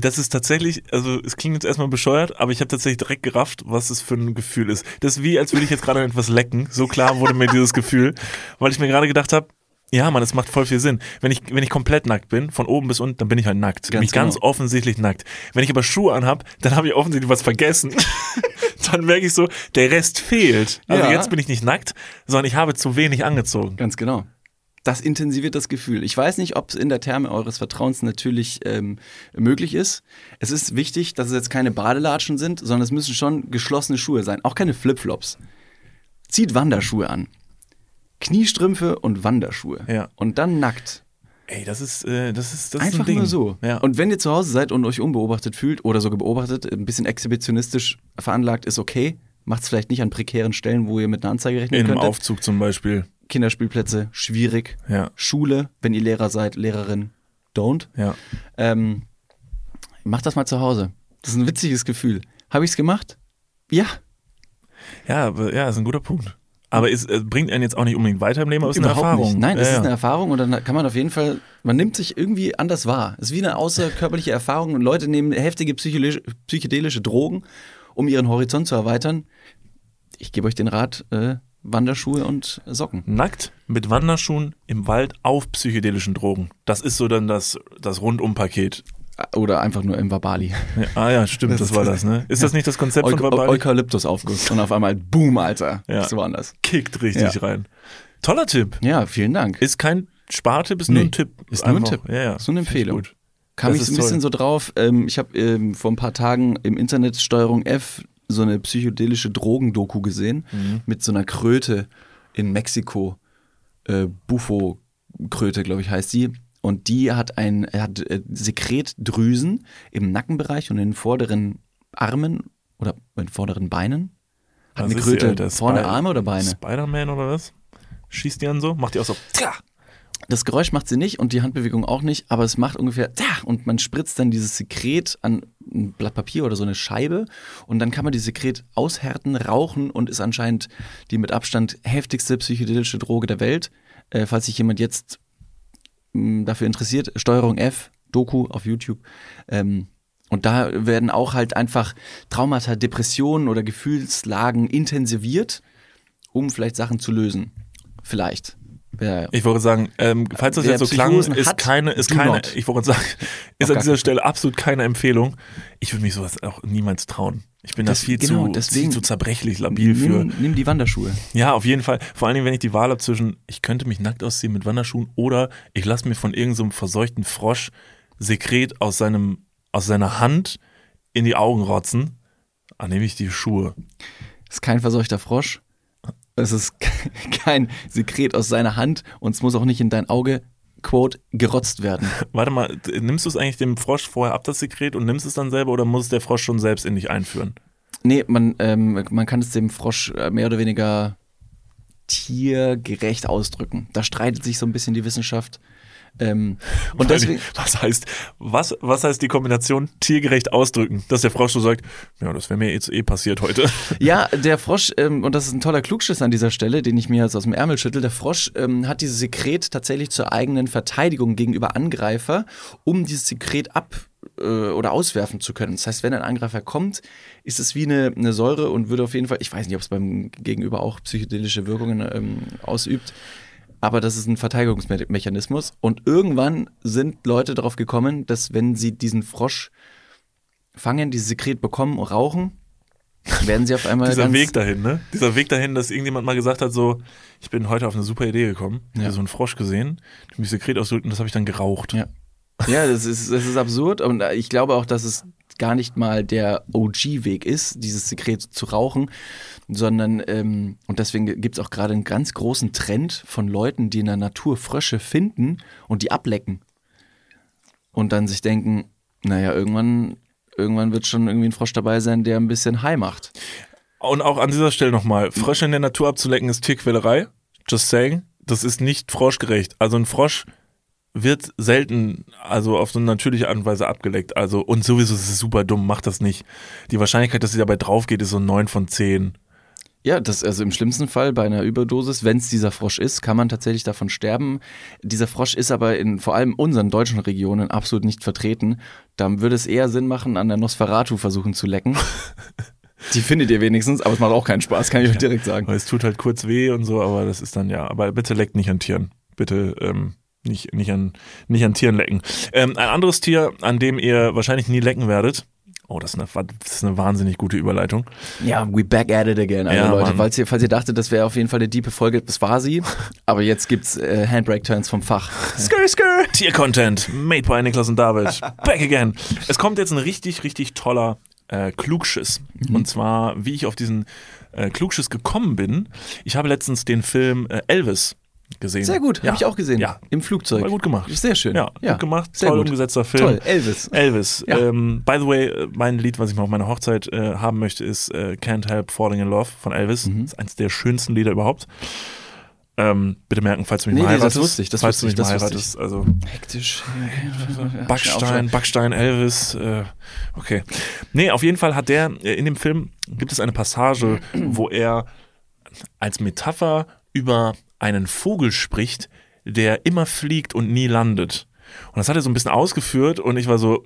Das ist tatsächlich, also es klingt jetzt erstmal bescheuert, aber ich habe tatsächlich direkt gerafft, was es für ein Gefühl ist. Das ist wie, als würde ich jetzt gerade etwas lecken. So klar wurde mir dieses Gefühl, weil ich mir gerade gedacht habe, ja, Mann, das macht voll viel Sinn. Wenn ich, wenn ich komplett nackt bin, von oben bis unten, dann bin ich halt nackt. Ganz Mich ganz genau. offensichtlich nackt. Wenn ich aber Schuhe anhab, dann habe ich offensichtlich was vergessen. dann merke ich so, der Rest fehlt. Also Ja. jetzt bin ich nicht nackt, sondern ich habe zu wenig angezogen. Ganz genau. Das intensiviert das Gefühl. Ich weiß nicht, ob es in der Therme eures Vertrauens natürlich ähm, möglich ist. Es ist wichtig, dass es jetzt keine Badelatschen sind, sondern es müssen schon geschlossene Schuhe sein. Auch keine Flipflops. Zieht Wanderschuhe an. Kniestrümpfe und Wanderschuhe. Ja. Und dann nackt. Ey, das ist, äh, das ist, das ist Einfach ein Ding. nur so. Ja. Und wenn ihr zu Hause seid und euch unbeobachtet fühlt oder sogar beobachtet, ein bisschen exhibitionistisch veranlagt, ist okay. Macht es vielleicht nicht an prekären Stellen, wo ihr mit einer Anzeige rechnen in einem. Aufzug zum Beispiel. Kinderspielplätze, schwierig. Ja. Schule, wenn ihr Lehrer seid, Lehrerin, don't. Ja. Ähm, macht das mal zu Hause. Das ist ein witziges Gefühl. Habe ich es gemacht? Ja. Ja, ja, ist ein guter Punkt. Aber es äh, bringt einen jetzt auch nicht unbedingt weiter im Leben, aber es ist eine Erfahrung. nicht. Nein, es ja, ist eine Erfahrung und dann kann man auf jeden Fall, man nimmt sich irgendwie anders wahr. Es ist wie eine außerkörperliche Erfahrung und Leute nehmen heftige psychedelische, psychedelische Drogen, um ihren Horizont zu erweitern. Ich gebe euch den Rat, äh, Wanderschuhe und Socken. Nackt mit Wanderschuhen im Wald auf psychedelischen Drogen. Das ist so dann das, das Rundumpaket. Oder einfach nur im Wabali. Ja, ah ja, stimmt, das, Das ist- war das, ne? Ist das nicht das Konzept von Eu Babali? Eukalyptusaufguss. Und auf einmal, boom, Alter. Ja. Ist woanders. Kickt richtig Ja. rein. Toller Tipp. Ja, vielen Dank. Ist kein Spartipp, ist nur Nee, ein Tipp. ist nur ein Einfach. Tipp. Ja, ja. Ist nur eine Empfehlung. gut. Kam Das ich so ein bisschen toll. so drauf. Ähm, ich habe ähm, vor ein paar Tagen im Internet Steuerung F so eine psychedelische Drogendoku gesehen Mhm. mit so einer Kröte in Mexiko. Äh, Bufo-Kröte, glaube ich, heißt sie. Und die hat ein er hat äh, Sekretdrüsen im Nackenbereich und in den vorderen Armen oder in den vorderen Beinen. Hat Was eine Kröte Alter? vorne Arme oder Beine? Spider-Man oder was? Schießt die an so? Macht die auch so. Tja. Das Geräusch macht sie nicht und die Handbewegung auch nicht, aber es macht ungefähr "Tja", und man spritzt dann dieses Sekret an ein Blatt Papier oder so eine Scheibe und dann kann man dieses Sekret aushärten, rauchen und ist anscheinend die mit Abstand heftigste psychedelische Droge der Welt. Äh, falls sich jemand jetzt mh, dafür interessiert, Steuerung F, Doku auf YouTube. Ähm, und da werden auch halt einfach Traumata, Depressionen oder Gefühlslagen intensiviert, um vielleicht Sachen zu lösen. Vielleicht. Wär- Ich wollte sagen, ähm, falls das Wer jetzt so klang, ist keine, ist keine, not. ich wollte sagen, ist an dieser Stelle absolut keine Empfehlung. Ich würde mich sowas auch niemals trauen. Ich bin Das- da viel genau, zu, deswegen- viel zu zerbrechlich, labil für. Nimm, nimm die Wanderschuhe. Ja, auf jeden Fall. Vor allen Dingen, wenn ich die Wahl habe zwischen, ich könnte mich nackt ausziehen mit Wanderschuhen oder ich lasse mir von irgendeinem verseuchten Frosch Sekret aus seinem, aus seiner Hand in die Augen rotzen. Ah, nehme ich die Schuhe. Ist kein verseuchter Frosch. Es ist kein Sekret aus seiner Hand und es muss auch nicht in dein Auge, quote, gerotzt werden. Warte mal, nimmst du es eigentlich dem Frosch vorher ab, das Sekret, und nimmst es dann selber oder muss es der Frosch schon selbst in dich einführen? Nee, man, ähm, man kann es dem Frosch äh, mehr oder weniger tiergerecht ausdrücken. Da streitet sich so ein bisschen die Wissenschaft. Ähm, und deswegen, was heißt, was, was heißt die Kombination tiergerecht ausdrücken? Dass der Frosch so sagt, ja, das wäre mir jetzt eh passiert heute. ja, der Frosch, ähm, und das ist ein toller Klugschiss an dieser Stelle, den ich mir jetzt aus dem Ärmel schüttel, der Frosch ähm, hat dieses Sekret tatsächlich zur eigenen Verteidigung gegenüber Angreifer, um dieses Sekret ab äh, oder auswerfen zu können. Das heißt, wenn ein Angreifer kommt, ist es wie eine, eine Säure und würde auf jeden Fall, ich weiß nicht, ob es beim Gegenüber auch psychedelische Wirkungen ähm, ausübt, aber das ist ein Verteidigungsmechanismus. Und irgendwann sind Leute darauf gekommen, dass wenn sie diesen Frosch fangen, dieses Sekret bekommen, rauchen, werden sie auf einmal Dieser Weg dahin, ne? Dieser Weg dahin, dass irgendjemand mal gesagt hat, so, ich bin heute auf eine super Idee gekommen. Ja. habe so einen Frosch gesehen, die mich Sekret ausdrückt und das habe ich dann geraucht. Ja. Ja, das ist, das ist absurd und ich glaube auch, dass es gar nicht mal der OG-Weg ist, dieses Sekret zu rauchen, sondern, ähm, und deswegen gibt es auch gerade einen ganz großen Trend von Leuten, die in der Natur Frösche finden und die ablecken. Und dann sich denken, naja, irgendwann, irgendwann wird schon irgendwie ein Frosch dabei sein, der ein bisschen High macht. Und auch an dieser Stelle nochmal, Frösche in der Natur abzulecken ist Tierquälerei. Just saying. Das ist nicht froschgerecht. Also ein Frosch wird selten, also auf so eine natürliche Art und Weise abgeleckt. Also, und sowieso ist es super dumm, macht das nicht. Die Wahrscheinlichkeit, dass sie dabei drauf geht, ist so 9 von 10. Ja, das also im schlimmsten Fall bei einer Überdosis, wenn es dieser Frosch ist, kann man tatsächlich davon sterben. Dieser Frosch ist aber in vor allem unseren deutschen Regionen absolut nicht vertreten. Da würde es eher Sinn machen, an der Nosferatu versuchen zu lecken. Die findet ihr wenigstens, aber es macht auch keinen Spaß, kann ich euch direkt sagen. Es tut halt kurz weh und so, aber das ist dann ja. Aber bitte leckt nicht an Tieren. Bitte ähm, nicht, nicht, an, nicht an Tieren lecken. Ähm, ein anderes Tier, an dem ihr wahrscheinlich nie lecken werdet. Oh, das ist eine, das ist eine wahnsinnig gute Überleitung. Ja, we back at it again, also Ja, Leute. Mann. Falls ihr, falls ihr dachtet, das wäre auf jeden Fall eine diepe Folge, das war sie. Aber jetzt gibt's äh, Handbrake-Turns vom Fach. Skr, skr. Tier-Content, made by Niklas und David. Back again. Es kommt jetzt ein richtig, richtig toller äh, Klugschiss. Und zwar, wie ich auf diesen äh, Klugschiss gekommen bin. Ich habe letztens den Film äh, Elvis gesehen. Sehr gut, ja. habe ich auch gesehen. Ja, Im Flugzeug. war gut gemacht. Sehr schön. Ja, gut gemacht. sehr Toll gut. umgesetzter Film. Toll, Elvis. Elvis. Ja. Ähm, by the way, äh, mein Lied, was ich mal auf meiner Hochzeit äh, haben möchte, ist äh, Can't Help Falling in Love von Elvis. Mhm. Das ist eines der schönsten Lieder überhaupt. Ähm, bitte merken, falls du mich Nee, mal nee, das heiratest. wusste ich, das falls wusste du ich, mich das mal heiratest. Also Hektisch. Backstein, Backstein, Elvis. Äh, okay. Nee, auf jeden Fall hat der, äh, in dem Film gibt es eine Passage, wo er als Metapher über einen Vogel spricht, der immer fliegt und nie landet. Und das hat er so ein bisschen ausgeführt und ich war so,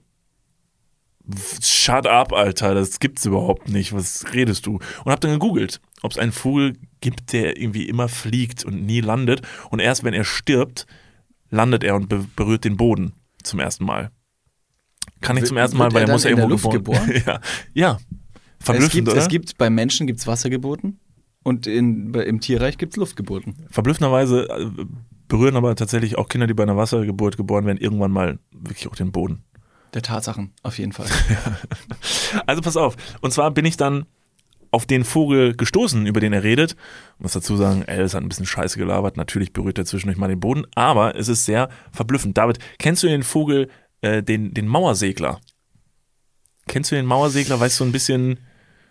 shut up, Alter, das gibt's überhaupt nicht. Was redest du? Und hab dann gegoogelt, ob es einen Vogel gibt, der irgendwie immer fliegt und nie landet. Und erst wenn er stirbt, landet er und be berührt den Boden zum ersten Mal. Kann ich zum ersten Mal, weil er muss ja der irgendwo Luft geboren. ja. ja. Es Verblüffend, gibt, oder? es gibt bei Menschen gibt's Wassergeburten und in, im Tierreich gibt's Luftgeburten. Verblüffenderweise äh, berühren aber tatsächlich auch Kinder, die bei einer Wassergeburt geboren werden, irgendwann mal wirklich auch den Boden. Der Tatsachen, auf jeden Fall. Also pass auf. Und zwar bin ich dann auf den Vogel gestoßen, über den er redet. Ich muss dazu sagen, Alice hat ein bisschen Scheiße gelabert. Natürlich berührt er zwischendurch mal den Boden, aber es ist sehr verblüffend. David, kennst du den Vogel, äh, den, den Mauersegler? Kennst du den Mauersegler? Weißt du ein bisschen,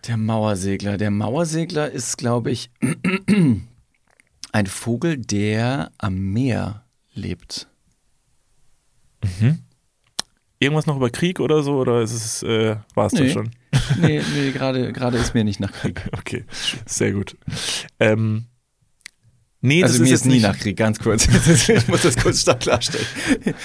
Der Mauersegler. Der Mauersegler ist, glaube ich, ein Vogel, der am Meer lebt. irgendwas noch über Krieg oder so? Oder ist es, äh, war es Nee. das schon? Nee, nee, gerade gerade ist mir nicht nach Krieg. Okay, sehr gut. Ähm, nee, das Also mir jetzt ist nie nicht- nach Krieg, ganz kurz. ich muss das kurz stark klarstellen.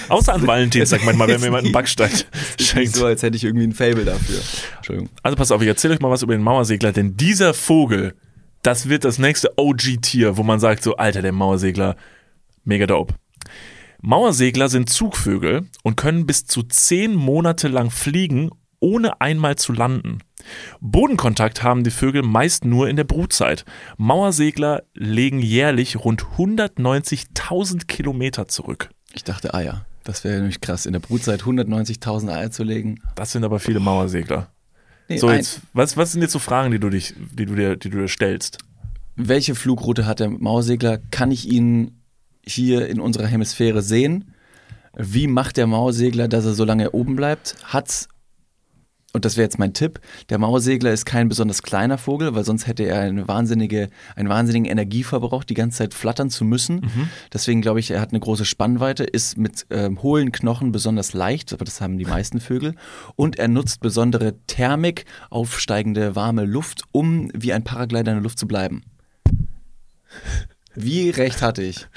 Außer an Valentinstag manchmal, wenn mir jemand einen Backstein Ist schenkt. so, als hätte ich irgendwie ein Fable dafür. Entschuldigung. Also pass auf, ich erzähle euch mal was über den Mauersegler, denn dieser Vogel, das wird das nächste OG-Tier, wo man sagt so, Alter, der Mauersegler, mega dope. Mauersegler sind Zugvögel und können bis zu zehn Monate lang fliegen, ohne einmal zu landen. Bodenkontakt haben die Vögel meist nur in der Brutzeit. Mauersegler legen jährlich rund 190.000 Kilometer zurück. Ich dachte Eier. Das wäre nämlich krass, in der Brutzeit 190.000 Eier zu legen. Das sind aber viele Mauersegler. Nee, So, jetzt, was, was sind jetzt so Fragen, die du dich, die du dir, die du dir stellst? Welche Flugroute hat der Mauersegler? Kann ich ihn hier in unserer Hemisphäre sehen? Wie macht der Mauersegler, dass er so lange oben bleibt? Hat's, und das wäre jetzt mein Tipp, der Mauersegler ist kein besonders kleiner Vogel, weil sonst hätte er eine wahnsinnige, einen wahnsinnigen Energieverbrauch, die ganze Zeit flattern zu müssen. Deswegen glaube ich, er hat eine große Spannweite, ist mit ähm, hohlen Knochen besonders leicht, aber das haben die meisten Vögel. Und er nutzt besondere Thermik, aufsteigende warme Luft, um wie ein Paraglider in der Luft zu bleiben. Wie recht hatte ich?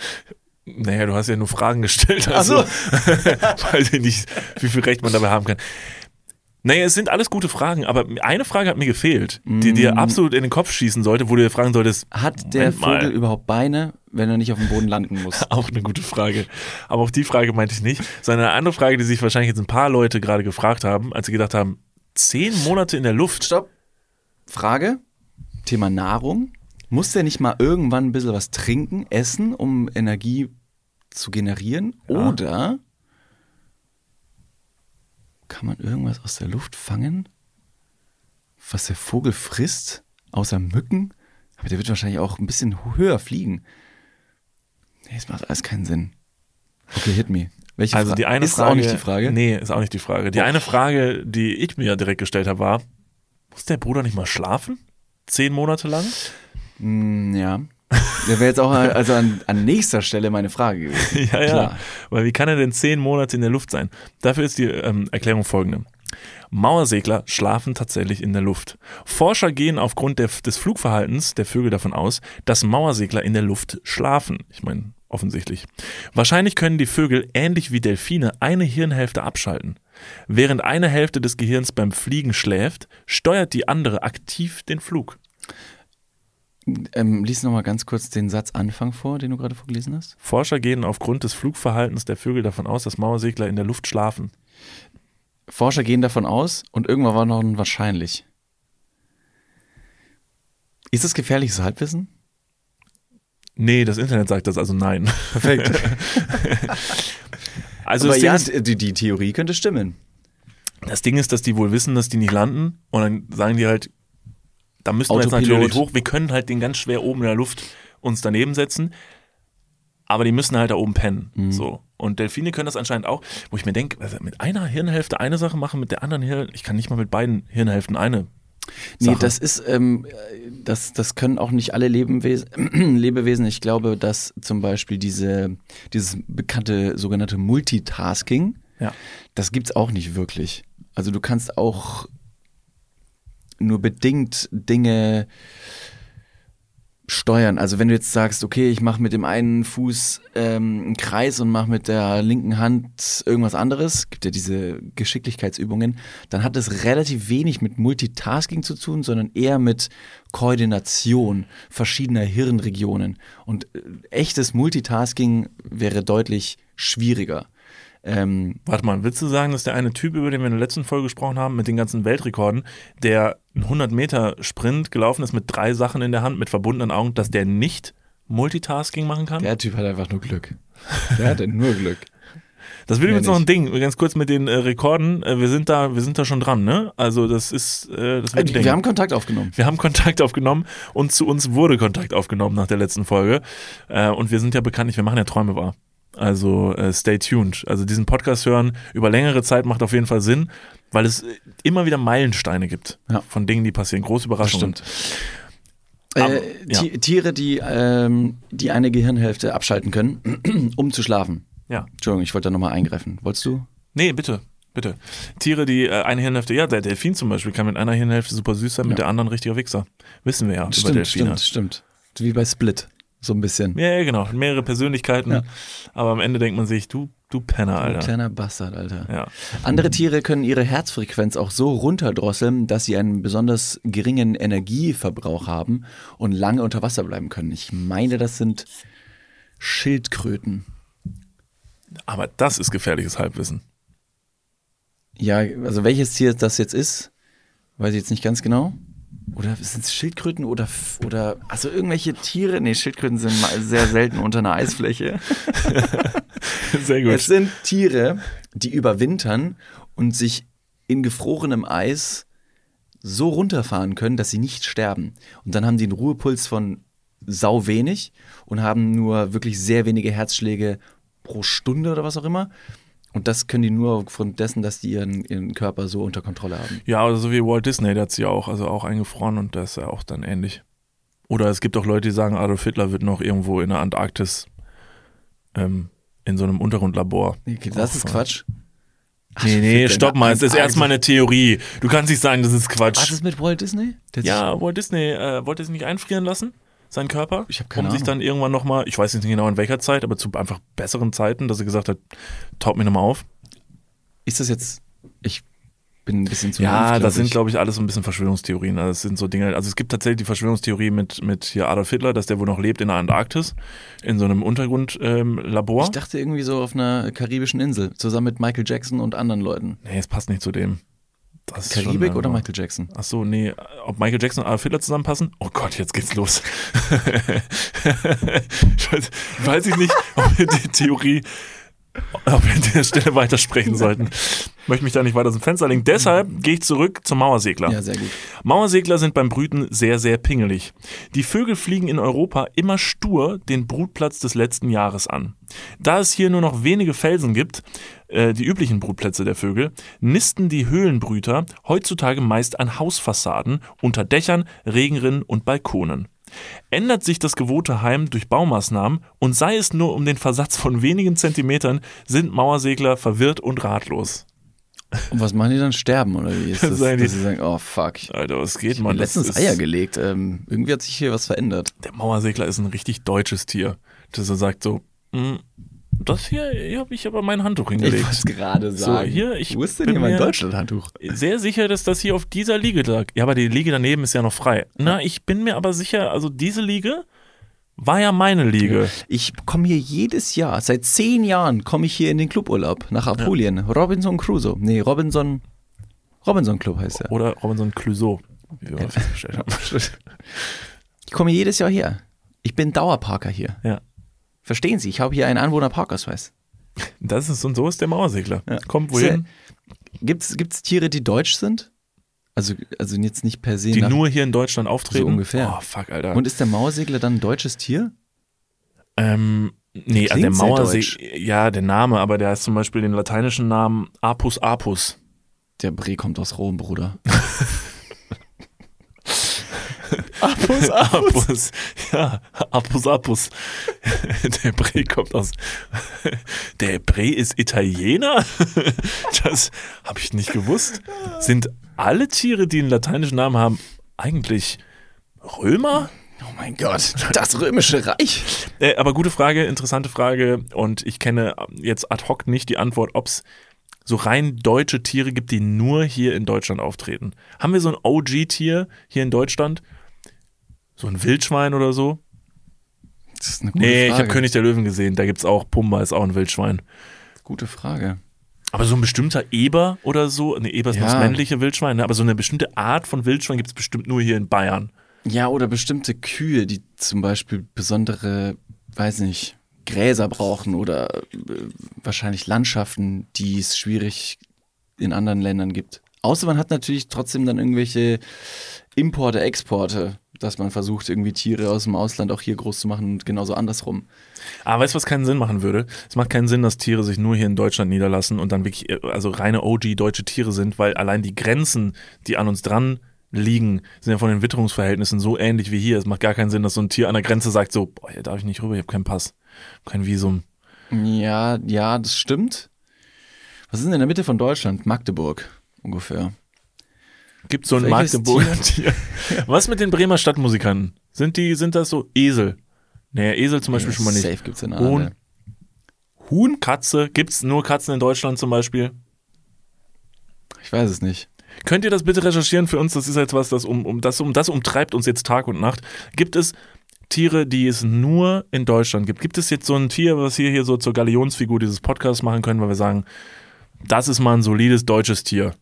Naja, du hast ja nur Fragen gestellt. Ach so. Also, weiß ich nicht, wie viel Recht man dabei haben kann. Naja, es sind alles gute Fragen, aber eine Frage hat mir gefehlt, die Mm. dir absolut in den Kopf schießen sollte, wo du dir fragen solltest, Hat der Moment mal. Vogel überhaupt Beine, wenn er nicht auf dem Boden landen muss? Auch eine gute Frage. Aber auch die Frage meinte ich nicht, sondern eine andere Frage, die sich wahrscheinlich jetzt ein paar Leute gerade gefragt haben, als sie gedacht haben, zehn Monate in der Luft. Stopp. Frage. Thema Nahrung. Muss der nicht mal irgendwann ein bisschen was trinken, essen, um Energie zu generieren? Ja. Oder kann man irgendwas aus der Luft fangen, was der Vogel frisst, außer Mücken? Aber der wird wahrscheinlich auch ein bisschen höher fliegen. Nee, es macht alles keinen Sinn. Okay, hit me. Welche Also Fra- die eine ist Frage. auch nicht die Frage. Nee, ist auch nicht die Frage. Die eine Frage, die ich mir direkt gestellt habe, war: Muss der Bruder nicht mal schlafen? Zehn Monate lang? Mm, ja. Der wäre jetzt auch also an, an nächster Stelle meine Frage gewesen. ja, ja. Klar. Weil wie kann er denn zehn Monate in der Luft sein? Dafür ist die ähm, Erklärung folgende. Mauersegler schlafen tatsächlich in der Luft. Forscher gehen aufgrund der, des Flugverhaltens der Vögel davon aus, dass Mauersegler in der Luft schlafen. Ich meine, offensichtlich. Wahrscheinlich können die Vögel ähnlich wie Delfine eine Hirnhälfte abschalten. Während eine Hälfte des Gehirns beim Fliegen schläft, steuert die andere aktiv den Flug. Ähm, lies noch mal ganz kurz den Satz Anfang vor, den du gerade vorgelesen hast. Forscher gehen aufgrund des Flugverhaltens der Vögel davon aus, dass Mauersegler in der Luft schlafen. Forscher gehen davon aus und irgendwann war noch ein wahrscheinlich. Ist das gefährliches Halbwissen? Nee, das Internet sagt das, also nein. Perfekt. Also Aber ja, ist, die, die Theorie könnte stimmen. das Ding ist, dass die wohl wissen, dass die nicht landen und dann sagen die halt, da müssen wir jetzt natürlich hoch. Wir können halt den ganz schwer oben in der Luft uns daneben setzen, aber die müssen halt da oben pennen. Mhm. So. Und Delfine können das anscheinend auch, wo ich mir denke, also mit einer Hirnhälfte eine Sache machen, mit der anderen Hirn, ich kann nicht mal mit beiden Hirnhälften eine. Nee, Sache. das ist, ähm, das, das können auch nicht alle Lebewesen, Lebewesen. Ich glaube, dass zum Beispiel diese, dieses bekannte sogenannte Multitasking, Ja. das gibt's auch nicht wirklich. Also du kannst auch nur bedingt Dinge steuern. Also wenn du jetzt sagst, okay, ich mache mit dem einen Fuß ähm, einen Kreis und mache mit der linken Hand irgendwas anderes, gibt ja diese Geschicklichkeitsübungen, dann hat es relativ wenig mit Multitasking zu tun, sondern eher mit Koordination verschiedener Hirnregionen. Und äh, echtes Multitasking wäre deutlich schwieriger. Ähm, Warte mal, willst du sagen, dass der eine Typ, über den wir in der letzten Folge gesprochen haben, mit den ganzen Weltrekorden, der einen 100 Meter Sprint gelaufen ist mit drei Sachen in der Hand, mit verbundenen Augen, dass der nicht Multitasking machen kann? der Typ hat einfach nur Glück. Der hatte nur Glück. Das wird übrigens noch ein. Ding, ganz kurz mit den äh, Rekorden. Äh, wir sind da, wir sind da schon dran, ne? Also das ist, äh, das wird ein Ding. Wir haben Kontakt aufgenommen. Wir haben Kontakt aufgenommen und zu uns wurde Kontakt aufgenommen nach der letzten Folge. Äh, und wir sind ja bekanntlich, wir machen ja Träume wahr. Also äh, stay tuned. Also diesen Podcast hören über längere Zeit macht auf jeden Fall Sinn, weil es äh, immer wieder Meilensteine gibt Ja. von Dingen, die passieren. Große Überraschungen. Aber, Äh, ja. Ti- Tiere, die, ähm, die eine Gehirnhälfte abschalten können, um zu schlafen. Ja. Entschuldigung, ich wollte da nochmal eingreifen. Wolltest du? Nee, bitte. Bitte. Tiere, die äh, eine Hirnhälfte, ja, der Delfin zum Beispiel kann mit einer Hirnhälfte super süß sein, mit Ja. der anderen richtiger Wichser. Wissen wir ja über stimmt, Delfine. stimmt, stimmt. Wie bei Split, so ein bisschen. Ja, ja, genau. Mehrere Persönlichkeiten. Ja. Aber am Ende denkt man sich, du, du Penner, Alter. kleiner Bastard, Alter. Ja. Andere Tiere können ihre Herzfrequenz auch so runterdrosseln, dass sie einen besonders geringen Energieverbrauch haben und lange unter Wasser bleiben können. Ich meine, das sind Schildkröten. Aber das ist gefährliches Halbwissen. Ja, also welches Tier das jetzt ist, weiß ich jetzt nicht ganz genau. Oder sind es Schildkröten oder, oder, also irgendwelche Tiere? Nee, Schildkröten sind sehr selten unter einer Eisfläche. Sehr gut. Es sind Tiere, die überwintern und sich in gefrorenem Eis so runterfahren können, dass sie nicht sterben. Und dann haben die einen Ruhepuls von sau wenig und haben nur wirklich sehr wenige Herzschläge pro Stunde oder was auch immer. Und das können die nur aufgrund dessen, dass die ihren, ihren Körper so unter Kontrolle haben. Ja, also so wie Walt Disney, der hat sie auch, also auch eingefroren und das ist ja auch dann ähnlich. Oder es gibt auch Leute, die sagen, Adolf Hitler wird noch irgendwo in der Antarktis ähm, in so einem Untergrundlabor. Okay, das ist Quatsch. Nee, nee, stopp mal, es ist erstmal eine Theorie. Du kannst nicht sagen, das ist Quatsch. Was ist mit Walt Disney? Der Ja, Walt Disney äh, wollte sich nicht einfrieren lassen, seinen Körper. Ich hab keine Um sich Ahnung. dann irgendwann nochmal, ich weiß nicht genau in welcher Zeit, aber zu einfach besseren Zeiten, dass er gesagt hat, taut mir nochmal auf. sich- Ist das jetzt. Ich bin ein bisschen zu Ja, glaub das sind, glaube ich, alles so ein bisschen Verschwörungstheorien. Also, das sind so Dinge. Also, es gibt tatsächlich die Verschwörungstheorie mit, mit hier Adolf Hitler, dass der wohl noch lebt in der Antarktis, in so einem Untergrundlabor. Ähm, Labor. Ich dachte irgendwie so auf einer karibischen Insel, zusammen mit Michael Jackson und anderen Leuten. nee, es passt nicht zu dem. Das Karibik oder Michael Jackson? Ach so, nee, ob Michael Jackson und Adolf Hitler zusammenpassen? Oh Gott, jetzt geht's los. weiß, ich nicht, ob wir die Theorie, ob wir an der Stelle weitersprechen sollten. Möchte mich da nicht weiter aus dem Fenster legen. Deshalb gehe ich zurück zum Mauersegler. Ja, sehr gut. Mauersegler sind beim Brüten sehr, sehr pingelig. Die Vögel fliegen in Europa immer stur den Brutplatz des letzten Jahres an. Da es hier nur noch wenige Felsen gibt, äh, die üblichen Brutplätze der Vögel, nisten die Höhlenbrüter heutzutage meist an Hausfassaden, unter Dächern, Regenrinnen und Balkonen. Ändert sich das gewohnte Heim durch Baumaßnahmen und sei es nur um den Versatz von wenigen Zentimetern, sind Mauersegler verwirrt und ratlos. Und was machen die dann? Sterben oder wie? Ist das, die- dass sie sagen, oh fuck. Alter, was geht, Ich man? letztens Eier gelegt. Ähm, irgendwie hat sich hier was verändert. der Mauersegler ist ein richtig deutsches Tier. Das er sagt so, "Mm, das hier, hier habe ich aber mein Handtuch Ich hingelegt. wollte es gerade So, sagen. hier, ich Wo ist denn hier mein Deutschlandhandtuch? Sehr sicher, dass das hier auf dieser Liege lag. Ja, aber die Liege daneben ist ja noch frei. Na, ich bin mir aber sicher, also diese Liege war ja meine Liege. Ich komme hier jedes Jahr, seit zehn Jahren komme ich hier in den Cluburlaub nach Apulien. Robinson Crusoe. Nee, Robinson. Robinson Club heißt er. Oder Robinson Clouseau, wie wir festgestellt haben. Ich komme jedes Jahr her. Ich bin Dauerparker hier. Ja. Verstehen Sie, ich habe hier einen Anwohnerparkausweis. Das ist und so ist der Mauersegler. Ja. Kommt wohin? Gibt es Tiere, die deutsch sind? Also, also jetzt nicht per se Die nach, nur hier in Deutschland auftreten. So ungefähr. Oh, fuck, Alter. Und ist der Mauersegler dann ein deutsches Tier? Ähm, nee, also der Mauersegler, ja, der Name, aber der heißt zum Beispiel den lateinischen Namen Apus apus. Der Bre kommt aus Rom, Bruder. Apus apus. Ja, Apus apus. Der Bre kommt aus. Der Bre ist Italiener? Das habe ich nicht gewusst. Sind alle Tiere, die einen lateinischen Namen haben, eigentlich Römer? Oh mein Gott, das römische Reich. Äh, aber gute Frage, interessante Frage. Und ich kenne jetzt ad hoc nicht die Antwort, ob es so rein deutsche Tiere gibt, die nur hier in Deutschland auftreten. Haben wir so ein OG-Tier hier in Deutschland? So ein Wildschwein oder so? Das ist eine gute Nee, ich Frage. habe König der Löwen gesehen. Da gibt es auch Pumba, ist auch ein Wildschwein. Gute Frage. Aber so ein bestimmter Eber oder so, ne, Eber ist Ja. das männliche Wildschwein, ne? aber so eine bestimmte Art von Wildschwein gibt es bestimmt nur hier in Bayern. Ja, oder bestimmte Kühe, die zum Beispiel besondere, weiß nicht, Gräser brauchen oder äh, wahrscheinlich Landschaften, die es schwierig in anderen Ländern gibt. Außer man hat natürlich trotzdem dann irgendwelche Importe, Exporte, dass man versucht, irgendwie Tiere aus dem Ausland auch hier groß zu machen und genauso andersrum. Aber weißt du, was keinen Sinn machen würde? Es macht keinen Sinn, dass Tiere sich nur hier in Deutschland niederlassen und dann wirklich, äh, also reine OG deutsche Tiere sind, weil allein die Grenzen, die an uns dran liegen, sind ja von den Witterungsverhältnissen so ähnlich wie hier. Es macht gar keinen Sinn, dass so ein Tier an der Grenze sagt so, boah, hier darf ich nicht rüber, ich habe keinen Pass, kein Visum. Ja, ja, das stimmt. Was ist denn in der Mitte von Deutschland? Magdeburg ungefähr. Gibt so ein Welches Tier? Was mit den Bremer Stadtmusikanten? Sind die, sind das so Esel? Nee, Esel zum Beispiel schon mal nicht. Safe gibt's in Huhn. Arne. Huhn, Katze, gibt's nur Katzen in Deutschland zum Beispiel? Ich weiß es nicht. Könnt ihr das bitte recherchieren für uns? Das ist jetzt was, das um, um, das, um das umtreibt uns jetzt Tag und Nacht. Gibt es Tiere, die es nur in Deutschland gibt? Gibt es jetzt so ein Tier, was wir hier so zur Galionsfigur dieses Podcasts machen können, weil wir sagen, das ist mal ein solides deutsches Tier?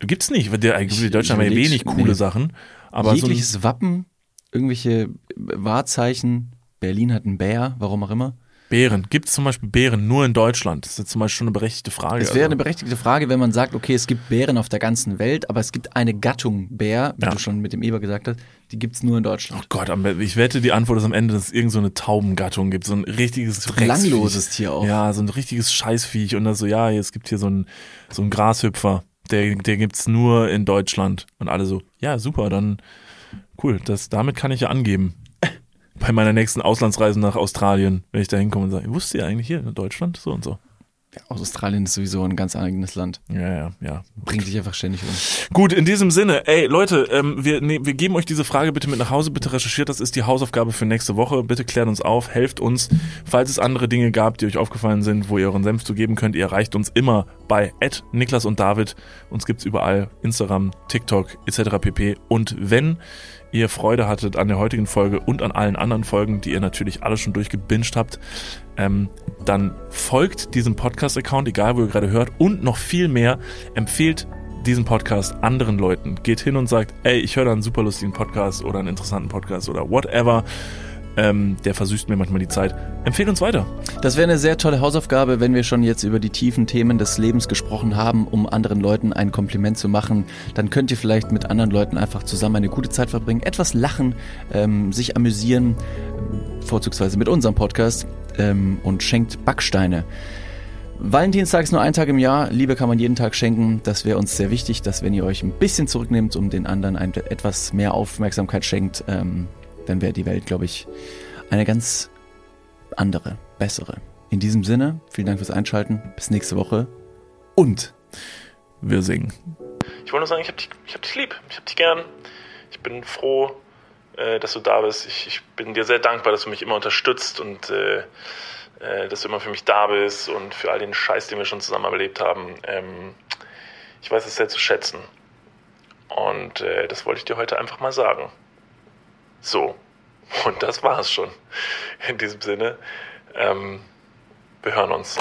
Gibt's nicht, weil der, die Deutschen haben ja wenig coole nee. Sachen. Aber so ein, Jegliches Wappen, irgendwelche Wahrzeichen. Berlin hat einen Bär, warum auch immer. Bären. Gibt es zum Beispiel Bären nur in Deutschland? Das ist jetzt zum Beispiel schon eine berechtigte Frage. Es wäre also. eine berechtigte Frage, wenn man sagt, okay, es gibt Bären auf der ganzen Welt, aber es gibt eine Gattung Bär, wie Ja. du schon mit dem Eber gesagt hast, die gibt es nur in Deutschland. Oh Gott, ich wette, die Antwort ist am Ende, dass es irgend so eine Taubengattung gibt. So ein richtiges belangloses Tier auch. Ja, so ein richtiges Scheißviech. Und dann so, ja, es gibt hier so einen so einen Grashüpfer. Der, der gibt's nur in Deutschland. Und alle so, ja, super, dann cool. Das, damit kann ich ja angeben. Bei meiner nächsten Auslandsreise nach Australien, wenn ich da hinkomme und sage, wusst ihr eigentlich hier in Deutschland so und so. Ja, Australien ist sowieso ein ganz eigenes Land. Ja, ja, ja. Bringt dich einfach ständig um. Gut, in diesem Sinne, ey Leute, ähm, wir, nee, wir geben euch diese Frage bitte mit nach Hause, bitte recherchiert, das ist die Hausaufgabe für nächste Woche. Bitte klärt uns auf, helft uns, falls es andere Dinge gab, die euch aufgefallen sind, wo ihr euren Senf zu geben könnt. Ihr erreicht uns immer bei Niklas und David. Uns gibt's überall, Instagram, TikTok etc. pp. Und wenn ihr Freude hattet an der heutigen Folge und an allen anderen Folgen, die ihr natürlich alle schon durchgebinged habt, ähm, dann folgt diesem Podcast-Account, egal wo ihr gerade hört, und noch viel mehr, empfehlt diesen Podcast anderen Leuten. Geht hin und sagt, ey, ich höre da einen super lustigen Podcast oder einen interessanten Podcast oder whatever. Ähm, der versüßt mir manchmal die Zeit. Empfehlt uns weiter. Das wäre eine sehr tolle Hausaufgabe, wenn wir schon jetzt über die tiefen Themen des Lebens gesprochen haben, um anderen Leuten ein Kompliment zu machen. Dann könnt ihr vielleicht mit anderen Leuten einfach zusammen eine gute Zeit verbringen, etwas lachen, ähm, sich amüsieren, vorzugsweise mit unserem Podcast ähm, und schenkt Backsteine. Valentinstag ist nur ein Tag im Jahr. Liebe kann man jeden Tag schenken. Das wäre uns sehr wichtig, dass wenn ihr euch ein bisschen zurücknehmt, um den anderen ein, etwas mehr Aufmerksamkeit schenkt, ähm, dann wäre die Welt, glaube ich, eine ganz andere, bessere. In diesem Sinne, vielen Dank fürs Einschalten. Bis nächste Woche. Und Wir singen. Ich wollte nur sagen, ich hab dich, ich hab dich lieb. Ich hab dich gern. Ich bin froh, äh, dass du da bist. Ich, ich bin dir sehr dankbar, dass du mich immer unterstützt und äh, äh, dass du immer für mich da bist und für all den Scheiß, den wir schon zusammen erlebt haben. Ähm, ich weiß es sehr zu schätzen. Und äh, das wollte ich dir heute einfach mal sagen. So. Und das war's schon. In diesem Sinne. Ähm, wir hören uns.